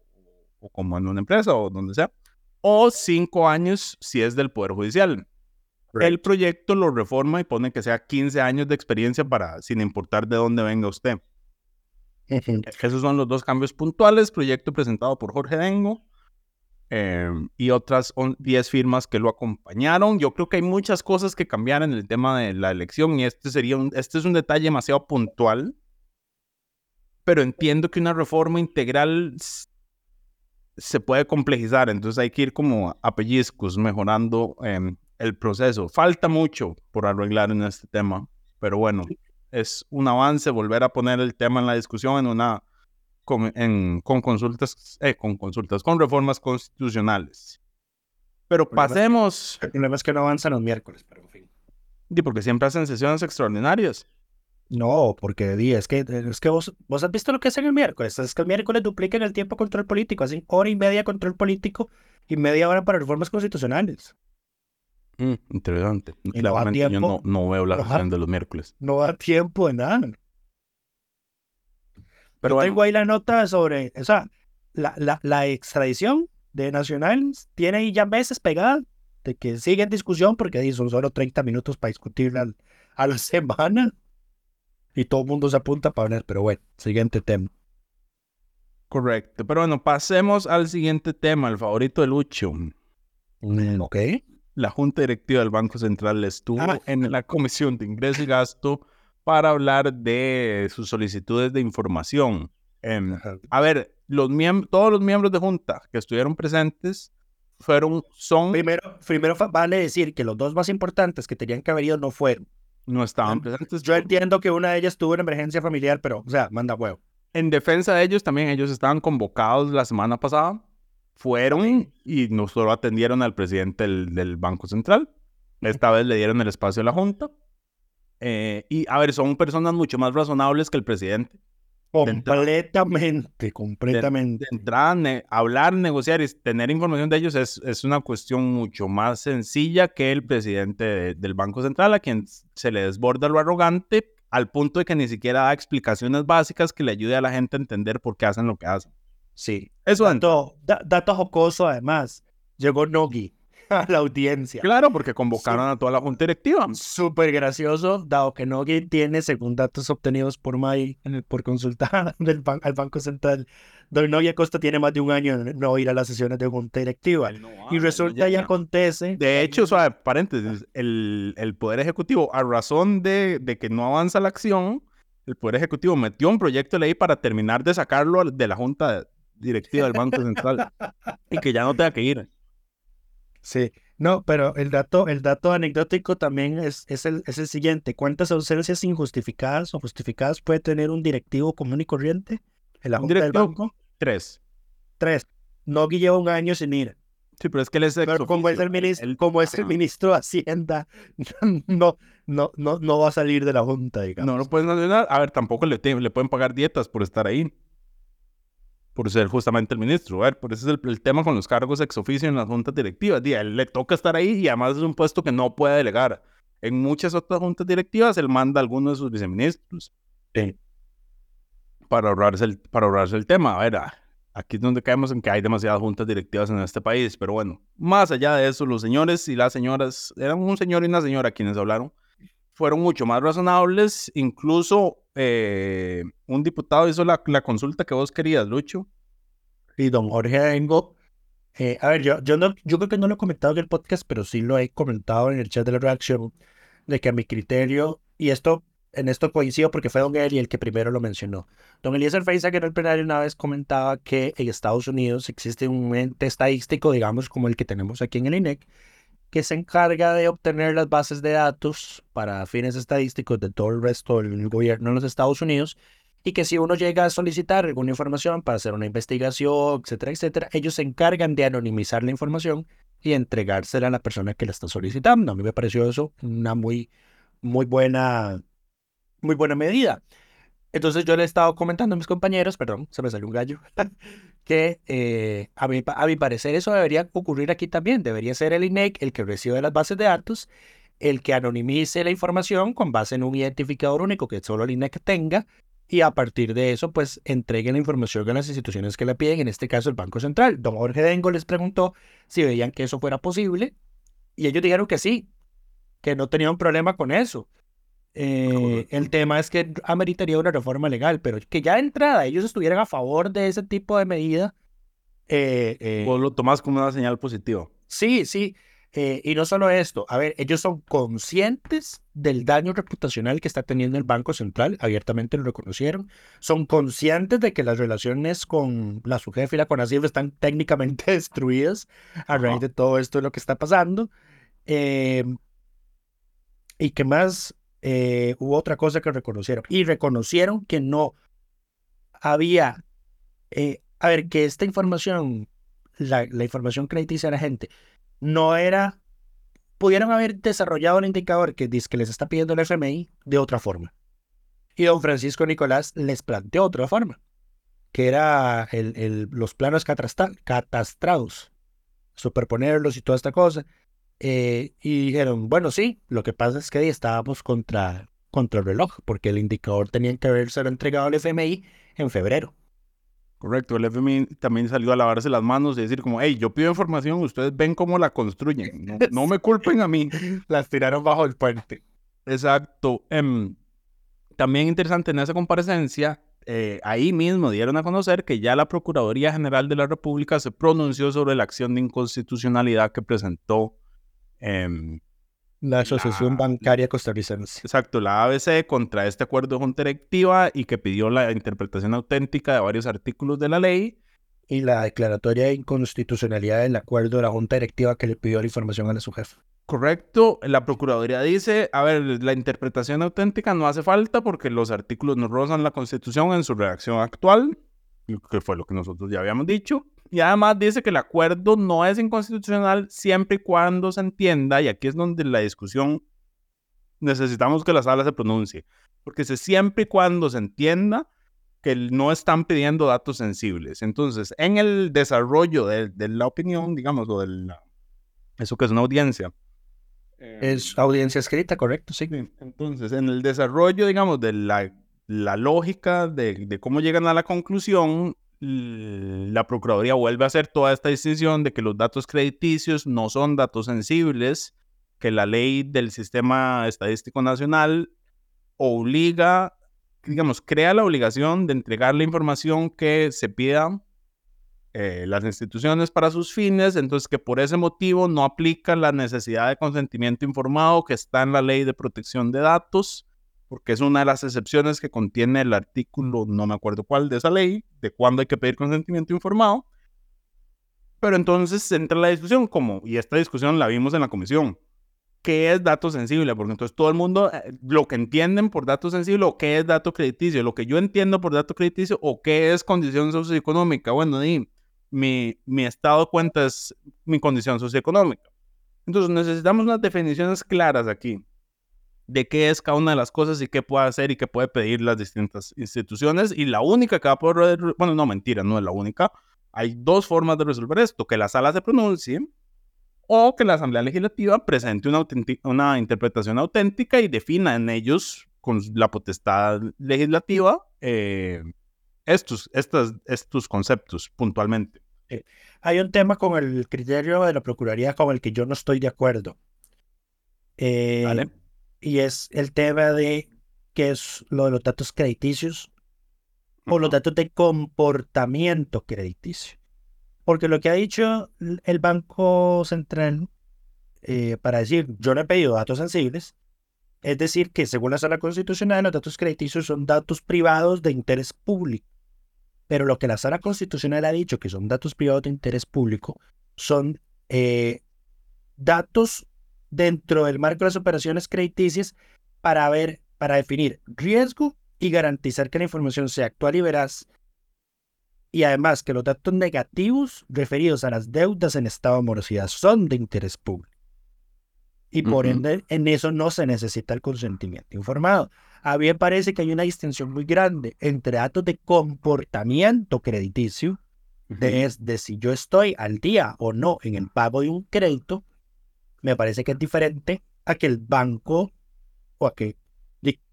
Speaker 9: o como en una empresa o donde sea, o 5 años si es del Poder Judicial. El proyecto lo reforma y pone que sea 15 años de experiencia para, sin importar de dónde venga usted. Esos son los dos cambios puntuales. Proyecto presentado por Jorge Dengo eh, y otras on- 10 firmas que lo acompañaron. Yo creo que hay muchas cosas que cambiar en el tema de la elección y este, sería un, este es un detalle demasiado puntual. Pero entiendo que una reforma integral se puede complejizar, entonces hay que ir como a pellizcos mejorando em, el proceso. Falta mucho por arreglar en este tema, pero bueno, es un avance volver a poner el tema en la discusión en una con, en- con consultas, eh, con consultas, con reformas constitucionales. Pero pasemos,
Speaker 8: El problema es que no avanzan los miércoles, pero en fin.
Speaker 9: di, porque siempre hacen sesiones extraordinarias.
Speaker 8: No, porque di, es que, es que vos, vos has visto lo que hacen el miércoles. Es que el miércoles duplican el tiempo control político. Hacen hora y media control político y media hora para reformas constitucionales.
Speaker 9: Mm, interesante.
Speaker 8: Y no da
Speaker 9: Claramente yo no,
Speaker 8: tiempo.
Speaker 9: no veo la
Speaker 8: Ajá.
Speaker 9: sesión de los miércoles.
Speaker 8: No da tiempo de nada.
Speaker 9: Pero
Speaker 8: Yo
Speaker 9: bueno,
Speaker 8: tengo ahí la nota sobre, o sea, la, la, la extradición de nacionales tiene ahí ya meses pegada de que sigue en discusión porque ahí son solo 30 minutos para discutirla a la semana y todo el mundo se apunta para hablar, pero bueno, siguiente tema.
Speaker 9: correcto. Pero bueno, pasemos al siguiente tema, el favorito de Lucho.
Speaker 8: Mm, Ok.
Speaker 9: La Junta Directiva del Banco Central estuvo
Speaker 8: Ah.
Speaker 9: en la Comisión de Ingreso y Gasto para hablar de sus solicitudes de información. Em, a ver, los todos los miembros de Junta que estuvieron presentes fueron, son,
Speaker 8: Primero, primero vale decir que los dos más importantes que tenían que haber ido no fueron.
Speaker 9: no estaban presentes.
Speaker 8: Yo entiendo que una de ellas tuvo una emergencia familiar, pero, o sea, manda huevo.
Speaker 9: En defensa de ellos también, ellos estaban convocados la semana pasada, fueron y no solo atendieron al presidente del, del Banco Central, esta vez le dieron el espacio a la Junta. Eh, y a ver, son personas mucho más razonables que el presidente.
Speaker 8: Completamente,
Speaker 9: de,
Speaker 8: completamente.
Speaker 9: de ne- hablar, negociar y tener información de ellos es, es una cuestión mucho más sencilla que el presidente de- del Banco Central, a quien se le desborda lo arrogante al punto de que ni siquiera da explicaciones básicas que le ayude a la gente a entender por qué hacen lo que hacen.
Speaker 8: Sí.
Speaker 9: Eso.
Speaker 8: Dato, da- dato jocoso, además. Llegó Nogi a la audiencia.
Speaker 9: Claro, porque convocaron a toda la junta directiva.
Speaker 8: Súper gracioso, dado que Nogi tiene, según datos obtenidos por May, por consultar del ban- al Banco Central, Don Nogi Acosta tiene más de un año en no ir a las sesiones de junta directiva. Y resulta y acontece.
Speaker 9: De hecho, suave, paréntesis, el, el Poder Ejecutivo, a razón de, de que no avanza la acción, el Poder Ejecutivo metió un proyecto de ley para terminar de sacarlo de la Junta Directiva del Banco Central y que ya no tenga que ir.
Speaker 8: Sí. No, pero el dato, el dato anecdótico también es, es, el, es el siguiente. ¿Cuántas ausencias injustificadas o justificadas puede tener un directivo común y corriente en la
Speaker 9: Un
Speaker 8: junta del banco?
Speaker 9: Tres.
Speaker 8: Tres. Nogi lleva un año sin ir.
Speaker 9: Sí, pero es que él es
Speaker 8: Pero como es el ministro, como es el ministro de Hacienda, no, no, no, no va a salir de la junta, digamos.
Speaker 9: No lo pueden sancionar. A ver, tampoco le, te- le pueden pagar dietas por estar ahí. Por ser justamente el ministro. A ver, por eso es el, el tema con los cargos ex oficio en las juntas directivas. Día, él le toca estar ahí y además es un puesto que no puede delegar. En muchas otras juntas directivas, él manda a algunos de sus viceministros.
Speaker 8: Sí.
Speaker 9: Para ahorrarse el, para ahorrarse el tema. A ver, ah, aquí es donde caemos en que hay demasiadas juntas directivas en este país. Pero bueno, más allá de eso, los señores y las señoras, eran un señor y una señora quienes hablaron, fueron mucho más razonables. Incluso eh, un diputado hizo la, la consulta que vos querías, Lucho.
Speaker 8: Y don Jorge Dengo, eh, a ver, yo, yo, no, yo creo que no lo he comentado en el podcast, pero sí lo he comentado en el chat de la reacción, de que a mi criterio, y esto, en esto coincido porque fue don Eli el que primero lo mencionó. Don Eliezer que en el plenario una vez comentaba que en Estados Unidos existe un ente estadístico, digamos, como el que tenemos aquí en el INEC, que se encarga de obtener las bases de datos para fines estadísticos de todo el resto del gobierno en los Estados Unidos y que si uno llega a solicitar alguna información para hacer una investigación, etcétera, etcétera, ellos se encargan de anonimizar la información y entregársela a la persona que la está solicitando. A mí me pareció eso una muy, muy buena, muy buena medida. Entonces yo le he estado comentando a mis compañeros, perdón, se me salió un gallo, que eh, a, mi, a mi parecer eso debería ocurrir aquí también. Debería ser el INEC el que recibe las bases de datos, el que anonimice la información con base en un identificador único que solo el INEC tenga y a partir de eso, pues entreguen la información a las instituciones que la piden, en este caso el Banco Central. Don Jorge Dengo les preguntó si veían que eso fuera posible y ellos dijeron que sí, que no tenían problema con eso. Eh, el tema es que ameritaría una reforma legal, pero que ya de entrada ellos estuvieran a favor de ese tipo de medida. Eh, eh,
Speaker 9: Vos lo tomás como una señal positiva.
Speaker 8: Sí, sí. Eh, y no solo esto, a ver, ellos son conscientes del daño reputacional que está teniendo el Banco Central, abiertamente lo reconocieron, son conscientes de que las relaciones con la su jefe y la CONACYF están técnicamente destruidas a raíz de todo esto de lo que está pasando. Eh, y que más eh, hubo otra cosa que reconocieron, y reconocieron que no había, eh, a ver, que esta información, la, la información crediticia de la gente, no era, pudieron haber desarrollado el indicador que dice que les está pidiendo el FMI de otra forma. Y don Francisco Nicolás les planteó otra forma, que era el, el, los planos catastrados, superponerlos y toda esta cosa. Eh, y dijeron, bueno, sí, lo que pasa es que ahí estábamos contra, contra el reloj, porque el indicador tenía que haberse entregado al FMI en febrero.
Speaker 9: Correcto, el FMI también salió a lavarse las manos y decir como, hey, yo pido información, ustedes ven cómo la construyen, no, no me culpen a mí.
Speaker 8: Las tiraron bajo el puente.
Speaker 9: Exacto. Um, también interesante en esa comparecencia, eh, ahí mismo dieron a conocer que ya la Procuraduría General de la República se pronunció sobre la acción de inconstitucionalidad que presentó um,
Speaker 8: la Asociación la, Bancaria Costarricense.
Speaker 9: Exacto, la ABC contra este acuerdo de junta directiva y que pidió la interpretación auténtica de varios artículos de la ley.
Speaker 8: Y la declaratoria de inconstitucionalidad del acuerdo de la junta directiva que le pidió la información a su jefe.
Speaker 9: Correcto, la Procuraduría dice, a ver, la interpretación auténtica no hace falta porque los artículos no rozan la Constitución en su redacción actual, que fue lo que nosotros ya habíamos dicho. Y además dice que el acuerdo no es inconstitucional siempre y cuando se entienda, y aquí es donde la discusión necesitamos que la sala se pronuncie, porque es siempre y cuando se entienda que no están pidiendo datos sensibles. Entonces, en el desarrollo de, de la opinión, digamos, o de la, eso que es una audiencia.
Speaker 8: Es audiencia escrita, correcto, sí.
Speaker 9: Entonces, en el desarrollo, digamos, de la, la lógica de, de cómo llegan a la conclusión, la Procuraduría vuelve a hacer toda esta distinción de que los datos crediticios no son datos sensibles, que la ley del Sistema Estadístico Nacional obliga, digamos, crea la obligación de entregar la información que se pida eh, las instituciones para sus fines, entonces que por ese motivo no aplica la necesidad de consentimiento informado que está en la ley de protección de datos porque es una de las excepciones que contiene el artículo, no me acuerdo cuál, de esa ley, de cuándo hay que pedir consentimiento informado. Pero entonces entra la discusión, como, y esta discusión la vimos en la comisión, ¿qué es dato sensible? Porque entonces todo el mundo, eh, lo que entienden por dato sensible, o qué es dato crediticio, lo que yo entiendo por dato crediticio, o qué es condición socioeconómica. Bueno, di, mi, mi estado de cuenta es mi condición socioeconómica. Entonces necesitamos unas definiciones claras aquí de qué es cada una de las cosas y qué puede hacer y qué puede pedir las distintas instituciones. Y la única que va a poder, bueno, no, mentira, no es la única. Hay dos formas de resolver esto, que la sala se pronuncie o que la Asamblea Legislativa presente una, una interpretación auténtica y defina en ellos, con la potestad legislativa, eh, estos, estos, estos conceptos puntualmente.
Speaker 8: Hay un tema con el criterio de la Procuraduría con el que yo no estoy de acuerdo. Eh,
Speaker 9: Vale.
Speaker 8: Y es el tema de qué es lo de los datos crediticios o los datos de comportamiento crediticio. Porque lo que ha dicho el Banco Central eh, para decir yo no he pedido datos sensibles, es decir, que según la sala constitucional los datos crediticios son datos privados de interés público. Pero lo que la sala constitucional ha dicho que son datos privados de interés público son eh, datos dentro del marco de las operaciones crediticias para ver, para definir riesgo y garantizar que la información sea actual y veraz. Y además que los datos negativos referidos a las deudas en estado de morosidad son de interés público. Y por ende, en eso no se necesita el consentimiento informado. A mí me parece que hay una distinción muy grande entre datos de comportamiento crediticio, de, es de si yo estoy al día o no en el pago de un crédito, me parece que es diferente a que el banco o a que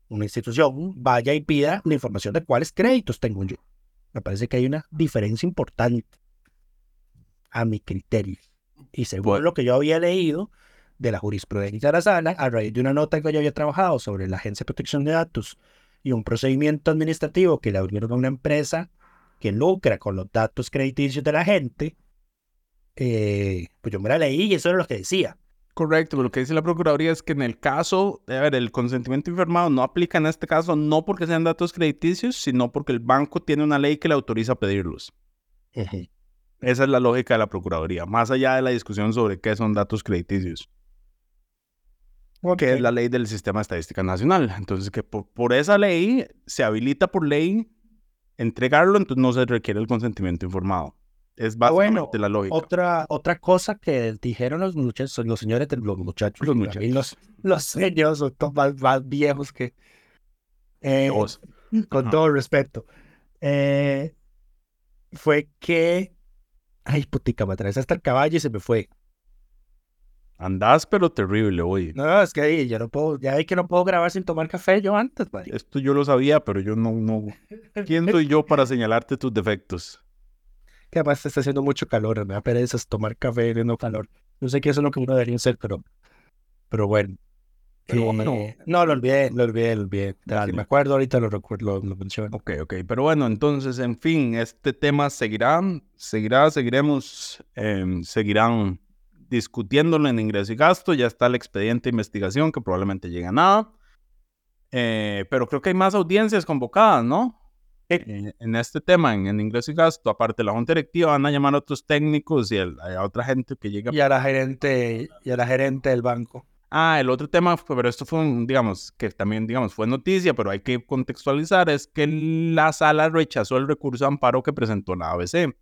Speaker 8: una institución vaya y pida la información de cuáles créditos tengo yo. Me parece que hay una diferencia importante a mi criterio. Y según
Speaker 9: Bueno.
Speaker 8: lo que yo había leído de la jurisprudencia de la sala, a raíz de una nota que yo había trabajado sobre la Agencia de Protección de Datos y un procedimiento administrativo que le abrieron a una empresa que lucra con los datos crediticios de la gente, eh, pues yo me la leí y eso era lo que decía.
Speaker 9: Correcto, pero lo que dice la Procuraduría es que en el caso, a ver, el consentimiento informado no aplica en este caso no porque sean datos crediticios, sino porque el banco tiene una ley que le autoriza a pedirlos. Esa es la lógica de la Procuraduría, más allá de la discusión sobre qué son datos crediticios, que es la ley del Sistema de Estadística Nacional. Entonces, que por, por esa ley se habilita por ley entregarlo, entonces no se requiere el consentimiento informado. Es
Speaker 8: Ah,
Speaker 9: básicamente
Speaker 8: bueno,
Speaker 9: la lógica.
Speaker 8: Otra, otra cosa que dijeron los muchachos, los señores de los muchachos,
Speaker 9: Los
Speaker 8: mí los, los señores son más, más viejos que. eh, con
Speaker 9: Ajá.
Speaker 8: todo respeto. eh, fue que. Ay, putica, me atravesé hasta el caballo y se me fue.
Speaker 9: Andás, pero terrible, hoy.
Speaker 8: No, es que ahí ya no puedo, ya vi que no puedo grabar sin tomar café yo antes, marica.
Speaker 9: Esto yo lo sabía, pero yo no, no. ¿Quién soy yo para señalarte tus defectos?
Speaker 8: Que además está haciendo mucho calor, me da pereza tomar café no calor. No sé qué eso es lo que uno debería hacer, pero, pero bueno. Eh, no, lo olvidé, lo olvidé, lo olvidé.
Speaker 9: Sí.
Speaker 8: me acuerdo ahorita lo recuerdo, lo, lo menciono.
Speaker 9: Ok, ok. Pero bueno, entonces, en fin, este tema seguirá, seguirá, seguiremos, em, seguirán discutiéndolo en ingreso y gasto. Ya está el expediente de investigación que probablemente llegue a nada. Eh, pero creo que hay más audiencias convocadas, ¿no? En este tema, en, en ingreso y gasto, aparte de la junta directiva, van a llamar a otros técnicos y el- a otra gente que llegue a
Speaker 8: Y a la gerente, y a la gerente del banco.
Speaker 9: Ah, el otro tema, pero esto fue, un, digamos, que también, digamos, fue noticia, pero hay que contextualizar, es que la sala rechazó el recurso de amparo que presentó la ABC.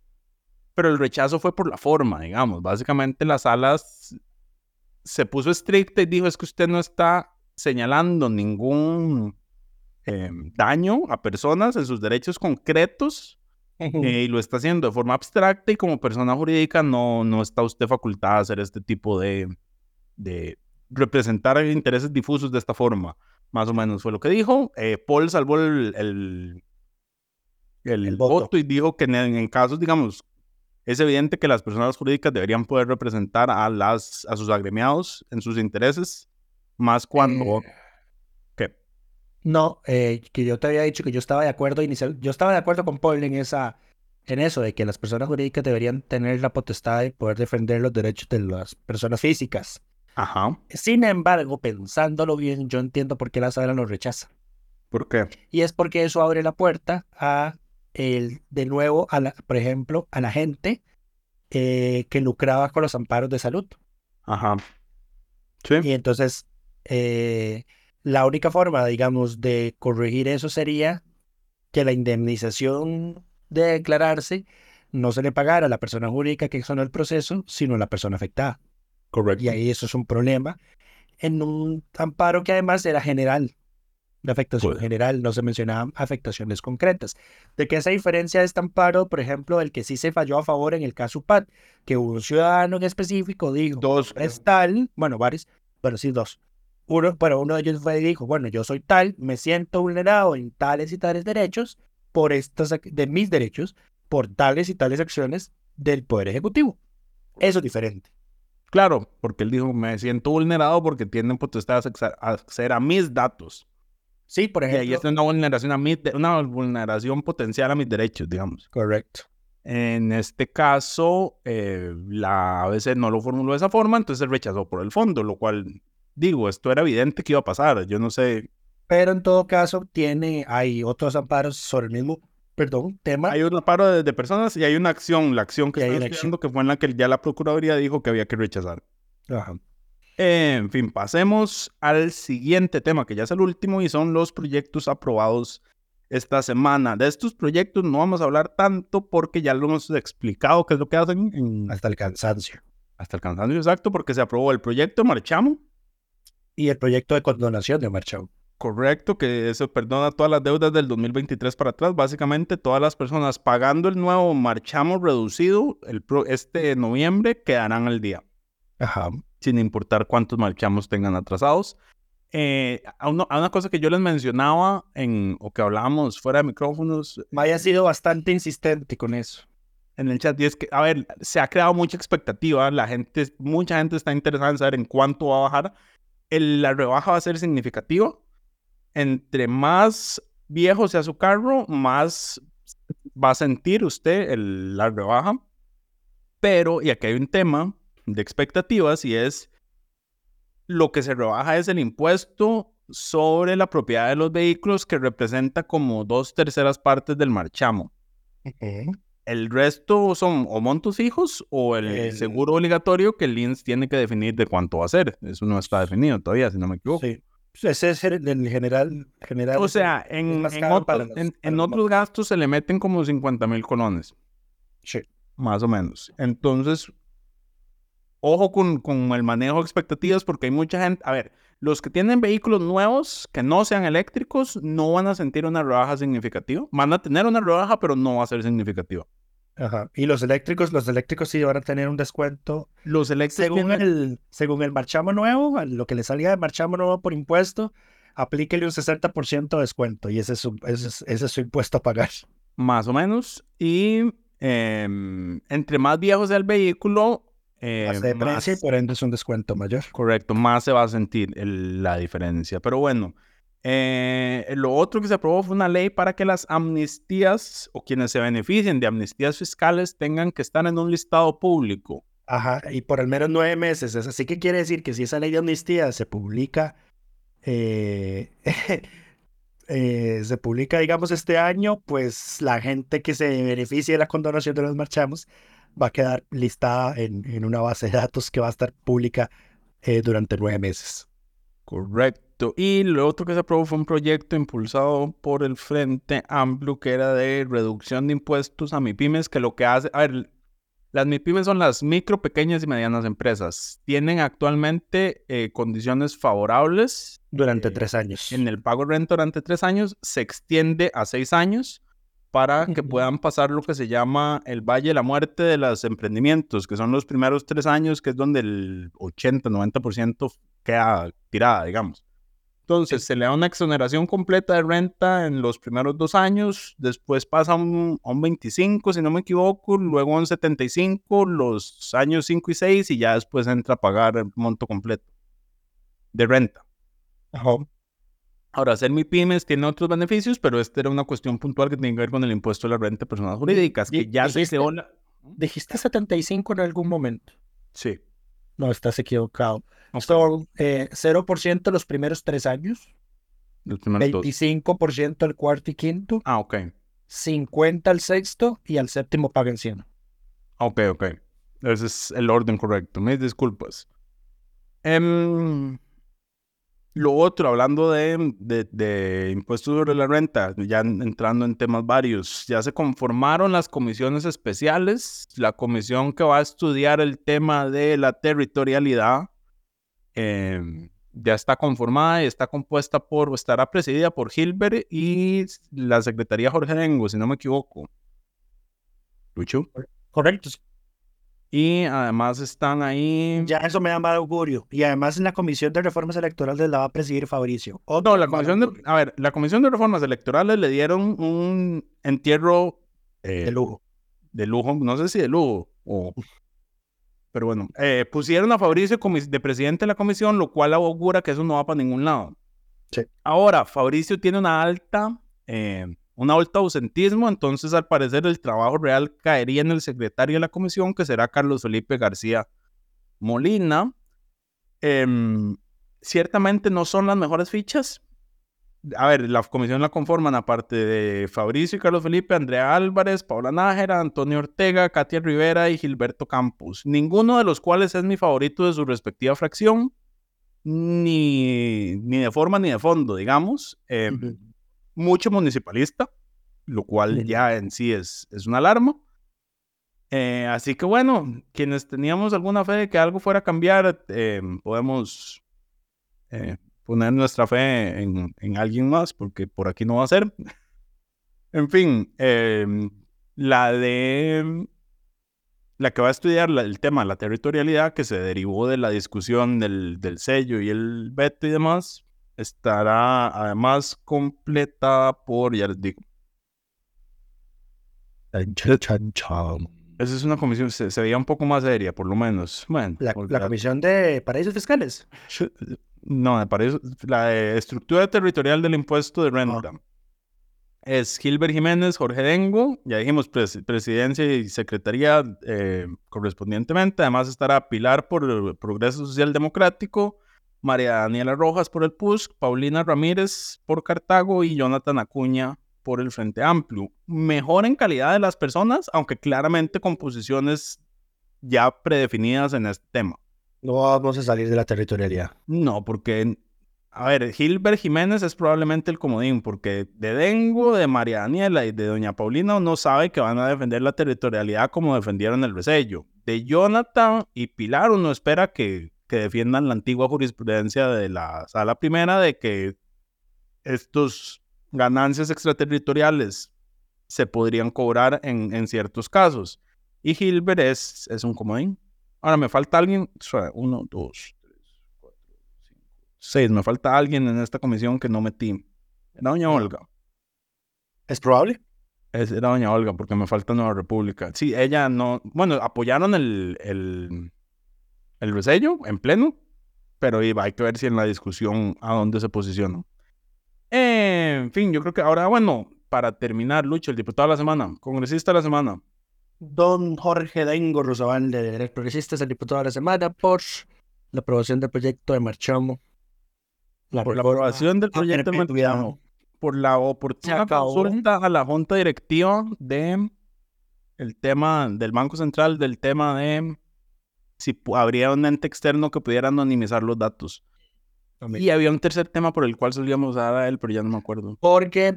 Speaker 9: Pero el rechazo fue por la forma, digamos. Básicamente la sala se puso estricta y dijo, es que usted no está señalando ningún eh, daño a personas en sus derechos concretos eh, y lo está haciendo de forma abstracta y como persona jurídica no, no está usted facultada a hacer este tipo de, de representar intereses difusos de esta forma. Más o menos fue lo que dijo. Eh, Paul salvó el, el, el
Speaker 8: El
Speaker 9: voto.
Speaker 8: voto.
Speaker 9: y dijo que en, en casos, digamos, es evidente que las personas jurídicas deberían poder representar a, las, a sus agremiados en sus intereses, más cuando... ¿Qué?
Speaker 8: No, eh, que yo te había dicho que yo estaba de acuerdo inicial, yo estaba de acuerdo con Paul en esa, en eso, de que las personas jurídicas deberían tener la potestad de poder defender los derechos de las personas físicas.
Speaker 9: Ajá.
Speaker 8: Sin embargo, pensándolo bien, yo entiendo por qué la sala lo rechaza.
Speaker 9: ¿Por qué?
Speaker 8: Y es porque eso abre la puerta a el, de nuevo, a la, por ejemplo, a la gente eh, que lucraba con los amparos de salud.
Speaker 9: Ajá. Sí.
Speaker 8: Y entonces, eh, la única forma, digamos, de corregir eso sería que la indemnización de declararse no se le pagara a la persona jurídica que sonó el proceso, sino a la persona afectada.
Speaker 9: Correcto.
Speaker 8: Y ahí eso es un problema. en un amparo que además era general, de afectación general, no se mencionaban afectaciones concretas. ¿De qué esa diferencia de este amparo, por ejemplo, el que sí se falló a favor en el caso PAT, que un ciudadano en específico dijo,
Speaker 9: Dos.
Speaker 8: es tal, bueno, varios, pero sí dos. Uno, pero uno de ellos fue y dijo, bueno, yo soy tal, me siento vulnerado en tales y tales derechos, por estas, de mis derechos, por tales y tales acciones del Poder Ejecutivo. Eso es diferente.
Speaker 9: Claro, porque él dijo, me siento vulnerado porque tienen potestad de acce- acceder a mis datos.
Speaker 8: Sí, por
Speaker 9: Y ahí
Speaker 8: ejemplo.
Speaker 9: está una vulneración, a mis una vulneración potencial a mis derechos, digamos.
Speaker 8: Correcto.
Speaker 9: En este caso, eh, la ABC no lo formuló de esa forma, entonces rechazó por el fondo, lo cual, digo, esto era evidente que iba a pasar. Yo no sé,
Speaker 8: Pero en todo caso, tiene, hay otros amparos sobre el mismo, perdón, tema.
Speaker 9: hay un paro de, de personas y hay una acción, la acción que está estudiando, que fue en la que ya la Procuraduría dijo que había que rechazar.
Speaker 8: Ajá.
Speaker 9: En fin, pasemos al siguiente tema, que ya es el último, y son los proyectos aprobados esta semana. De estos proyectos no vamos a hablar tanto porque ya lo hemos explicado qué es lo que hacen en-
Speaker 8: Hasta el cansancio.
Speaker 9: hasta el cansancio exacto, porque se aprobó el proyecto Marchamo,
Speaker 8: Y el proyecto de condonación de Marchao.
Speaker 9: correcto, que eso perdona todas las deudas del 2023 para atrás. Básicamente, todas las personas pagando el nuevo Marchamo reducido el pro- este noviembre quedarán al día.
Speaker 8: Ajá.
Speaker 9: sin importar cuántos marchamos tengan atrasados. Eh, a, uno- a una cosa que yo les mencionaba en, o que hablábamos fuera de micrófonos
Speaker 8: Maya ha sido bastante insistente con eso.
Speaker 9: en el chat, y es que, a ver, se ha creado mucha expectativa, la gente, mucha gente está interesada en saber en cuánto va a bajar. El- la rebaja va a ser significativa. Entre más viejo sea su carro, más va a sentir usted el- la rebaja. Pero, y aquí hay un tema de expectativas y es lo que se rebaja es el impuesto sobre la propiedad de los vehículos que representa como dos terceras partes del marchamo. El resto son o montos fijos o el,
Speaker 8: El-
Speaker 9: seguro obligatorio que el INS tiene que definir de cuánto va a ser. Eso no está definido todavía, si no me equivoco.
Speaker 8: Sí. Ese es el el general. general
Speaker 9: O sea, en, en
Speaker 8: los-
Speaker 9: otros gastos se le meten como 50 mil colones,
Speaker 8: Sí.
Speaker 9: más o menos. Entonces, ojo con, con el manejo de expectativas porque hay mucha gente, a ver, los que tienen vehículos nuevos que no sean eléctricos no van a sentir una rebaja significativa. Van a tener una rebaja, pero no va a ser significativa.
Speaker 8: Ajá. Y los eléctricos, los eléctricos sí van a tener un descuento.
Speaker 9: Los eléctricos
Speaker 8: Según
Speaker 9: tienen-
Speaker 8: el, según el marchamo nuevo, lo que le salga de marchamo nuevo por impuesto, aplíquele un 60% de descuento. Y ese es, su, ese, es, ese es su impuesto a pagar.
Speaker 9: más o menos. Y em, entre más viejo sea el vehículo, eh,
Speaker 8: Más de
Speaker 9: más-
Speaker 8: precio y por ende es un descuento mayor.
Speaker 9: correcto, más se va a sentir el- la diferencia. Pero bueno, eh, lo otro que se aprobó fue una ley para que las amnistías o quienes se beneficien de amnistías fiscales tengan que estar en un listado público.
Speaker 8: Ajá, y por al menos nueve meses. Es Así que quiere decir que si esa ley de amnistía se publica, eh, eh, se publica, digamos, este año, pues la gente que se beneficie de la condonación de los marchamos va a quedar listada en, en una base de datos que va a estar pública durante nueve meses.
Speaker 9: Correcto. Y lo otro que se aprobó fue un proyecto impulsado por el Frente Amplio que era de reducción de impuestos a MIPIMES, que lo que hace, a ver, las MIPIMES son las micro, pequeñas y medianas empresas. Tienen actualmente eh, condiciones favorables
Speaker 8: Durante
Speaker 9: Eh,
Speaker 8: tres años.
Speaker 9: en el pago de renta durante tres años, se extiende a seis años para que puedan pasar lo que se llama el Valle de la Muerte de los emprendimientos, que son los primeros tres años, que es donde el 80-90% queda tirada, digamos. Entonces, se le da una exoneración completa de renta en los primeros dos años, después pasa a un, a un 25, si no me equivoco, luego a un 75, los años 5 y 6, y ya después entra a pagar el monto completo de renta.
Speaker 8: Ajá.
Speaker 9: Ahora, ser mi pymes tiene otros beneficios, pero esta era una cuestión puntual que tiene que ver con el impuesto a la renta de personas jurídicas, que ya se
Speaker 8: dijiste-
Speaker 9: la...
Speaker 8: Dijiste 75 en algún momento.
Speaker 9: Sí.
Speaker 8: No, estás equivocado.
Speaker 9: ok,
Speaker 8: Son eh, 0% los primeros tres años,
Speaker 9: los primeros dos.
Speaker 8: 25% el cuarto y quinto,
Speaker 9: Ah, ok.
Speaker 8: 50 al sexto y al séptimo pagan 100.
Speaker 9: Ok, ok. Ese es el orden correcto. Mis disculpas. Em, lo otro, hablando de, de, impuestos sobre la renta, ya en- entrando en temas varios, ya se conformaron las comisiones especiales, la comisión que va a estudiar el tema de la territorialidad, em, ya está conformada y está compuesta por, estará presidida por Gilbert y la Secretaría Jorge Dengo, si no me equivoco. Lucho.
Speaker 8: Correcto.
Speaker 9: Y además están ahí.
Speaker 8: Ya eso me da mal augurio. Y además en la Comisión de Reformas Electorales la va a presidir Fabricio.
Speaker 9: no, la Comisión de, a ver, la Comisión de Reformas Electorales le dieron un entierro
Speaker 8: eh, de lujo.
Speaker 9: De lujo, no sé si de lujo o pero bueno, eh, pusieron a Fabricio de presidente de la comisión, lo cual augura que eso no va para ningún lado.
Speaker 8: Sí.
Speaker 9: Ahora, Fabricio tiene una alta, eh, un alto ausentismo, entonces al parecer el trabajo real caería en el secretario de la comisión, que será Carlos Felipe García Molina. Em, ciertamente no son las mejores fichas, a ver, la comisión la conforman aparte de Fabricio y Carlos Felipe, Andrea Álvarez, Paula Nájera, Antonio Ortega, Katia Rivera y Gilberto Campos, ninguno de los cuales es mi favorito de su respectiva fracción, ni, ni de forma ni de fondo, digamos. Em, mucho municipalista, lo cual ya en sí es, es una alarma. Eh, así que bueno, quienes teníamos alguna fe de que algo fuera a cambiar, em, podemos eh, poner nuestra fe en, alguien más, porque por aquí no va a ser. en fin, em, la de la que va a estudiar el tema de la territorialidad, que se derivó de la discusión del, del sello y el veto y demás, estará además completada por, ya les digo. Esa es una comisión, se, veía un poco más seria, por lo menos. Bueno,
Speaker 8: la, la comisión de paraísos fiscales.
Speaker 9: No, parece la estructura territorial del impuesto de renta. Es Gilbert Jiménez, Jorge Dengo, ya dijimos presidencia y secretaría eh, correspondientemente. Además estará Pilar por el Progreso Social Democrático, María Daniela Rojas por el PUSC, Paulina Ramírez por Cartago y Jonathan Acuña por el Frente Amplio. Mejor en calidad de las personas, aunque claramente con posiciones ya predefinidas en este tema.
Speaker 8: No vamos a salir de la territorialidad.
Speaker 9: No, porque, a ver, Gilbert Jiménez es probablemente el comodín, porque de Dengo, de María Daniela y de Doña Paulina uno sabe que van a defender la territorialidad como defendieron el resello. De Jonathan y Pilar uno espera que, que defiendan la antigua jurisprudencia de la sala primera de que estos ganancias extraterritoriales se podrían cobrar en, en ciertos casos. Y Gilbert es, es un comodín. Ahora me falta alguien, uno, dos, tres, cuatro, cinco, seis. Me falta alguien en esta comisión que no metí. Era doña Olga.
Speaker 8: ¿Es probable?
Speaker 9: Es, era doña Olga, porque me falta Nueva República. Sí, ella no. Bueno, apoyaron el, el, el resello en pleno, pero iba, hay que ver si en la discusión a dónde se posicionó. en fin, yo creo que ahora, bueno, para terminar, Lucho, el diputado de la semana, congresista de la semana
Speaker 8: don Jorge Dengo Rosabal de Derechos Progresistas, el diputado de la semana, por la aprobación del proyecto de Marchamo.
Speaker 9: La por la aprobación del proyecto de Marchamo. Por la oportunidad consulta a la junta directiva de el tema del Banco Central, del tema de si habría un ente externo que pudiera anonimizar los datos. Y había un tercer tema por el cual solíamos dar a él, pero ya no me acuerdo.
Speaker 8: Porque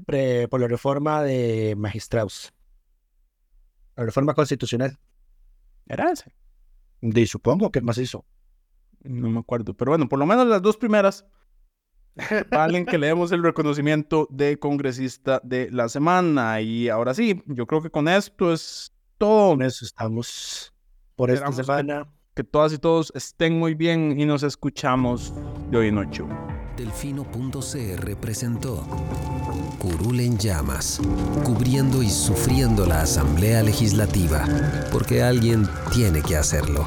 Speaker 8: por la reforma de magistrados. La reforma constitucional.
Speaker 9: ¿Era ese?
Speaker 8: Y supongo que más hizo.
Speaker 9: No me acuerdo. Pero bueno, por lo menos las dos primeras valen que le demos el reconocimiento de congresista de la semana. Y ahora sí, yo creo que con esto es todo.
Speaker 8: Con eso estamos por esta semana.
Speaker 9: Que, que todas y todos estén muy bien y nos escuchamos de hoy en ocho.
Speaker 7: Delfino.cr presentó Curul en llamas, cubriendo y sufriendo la Asamblea Legislativa, porque alguien tiene que hacerlo.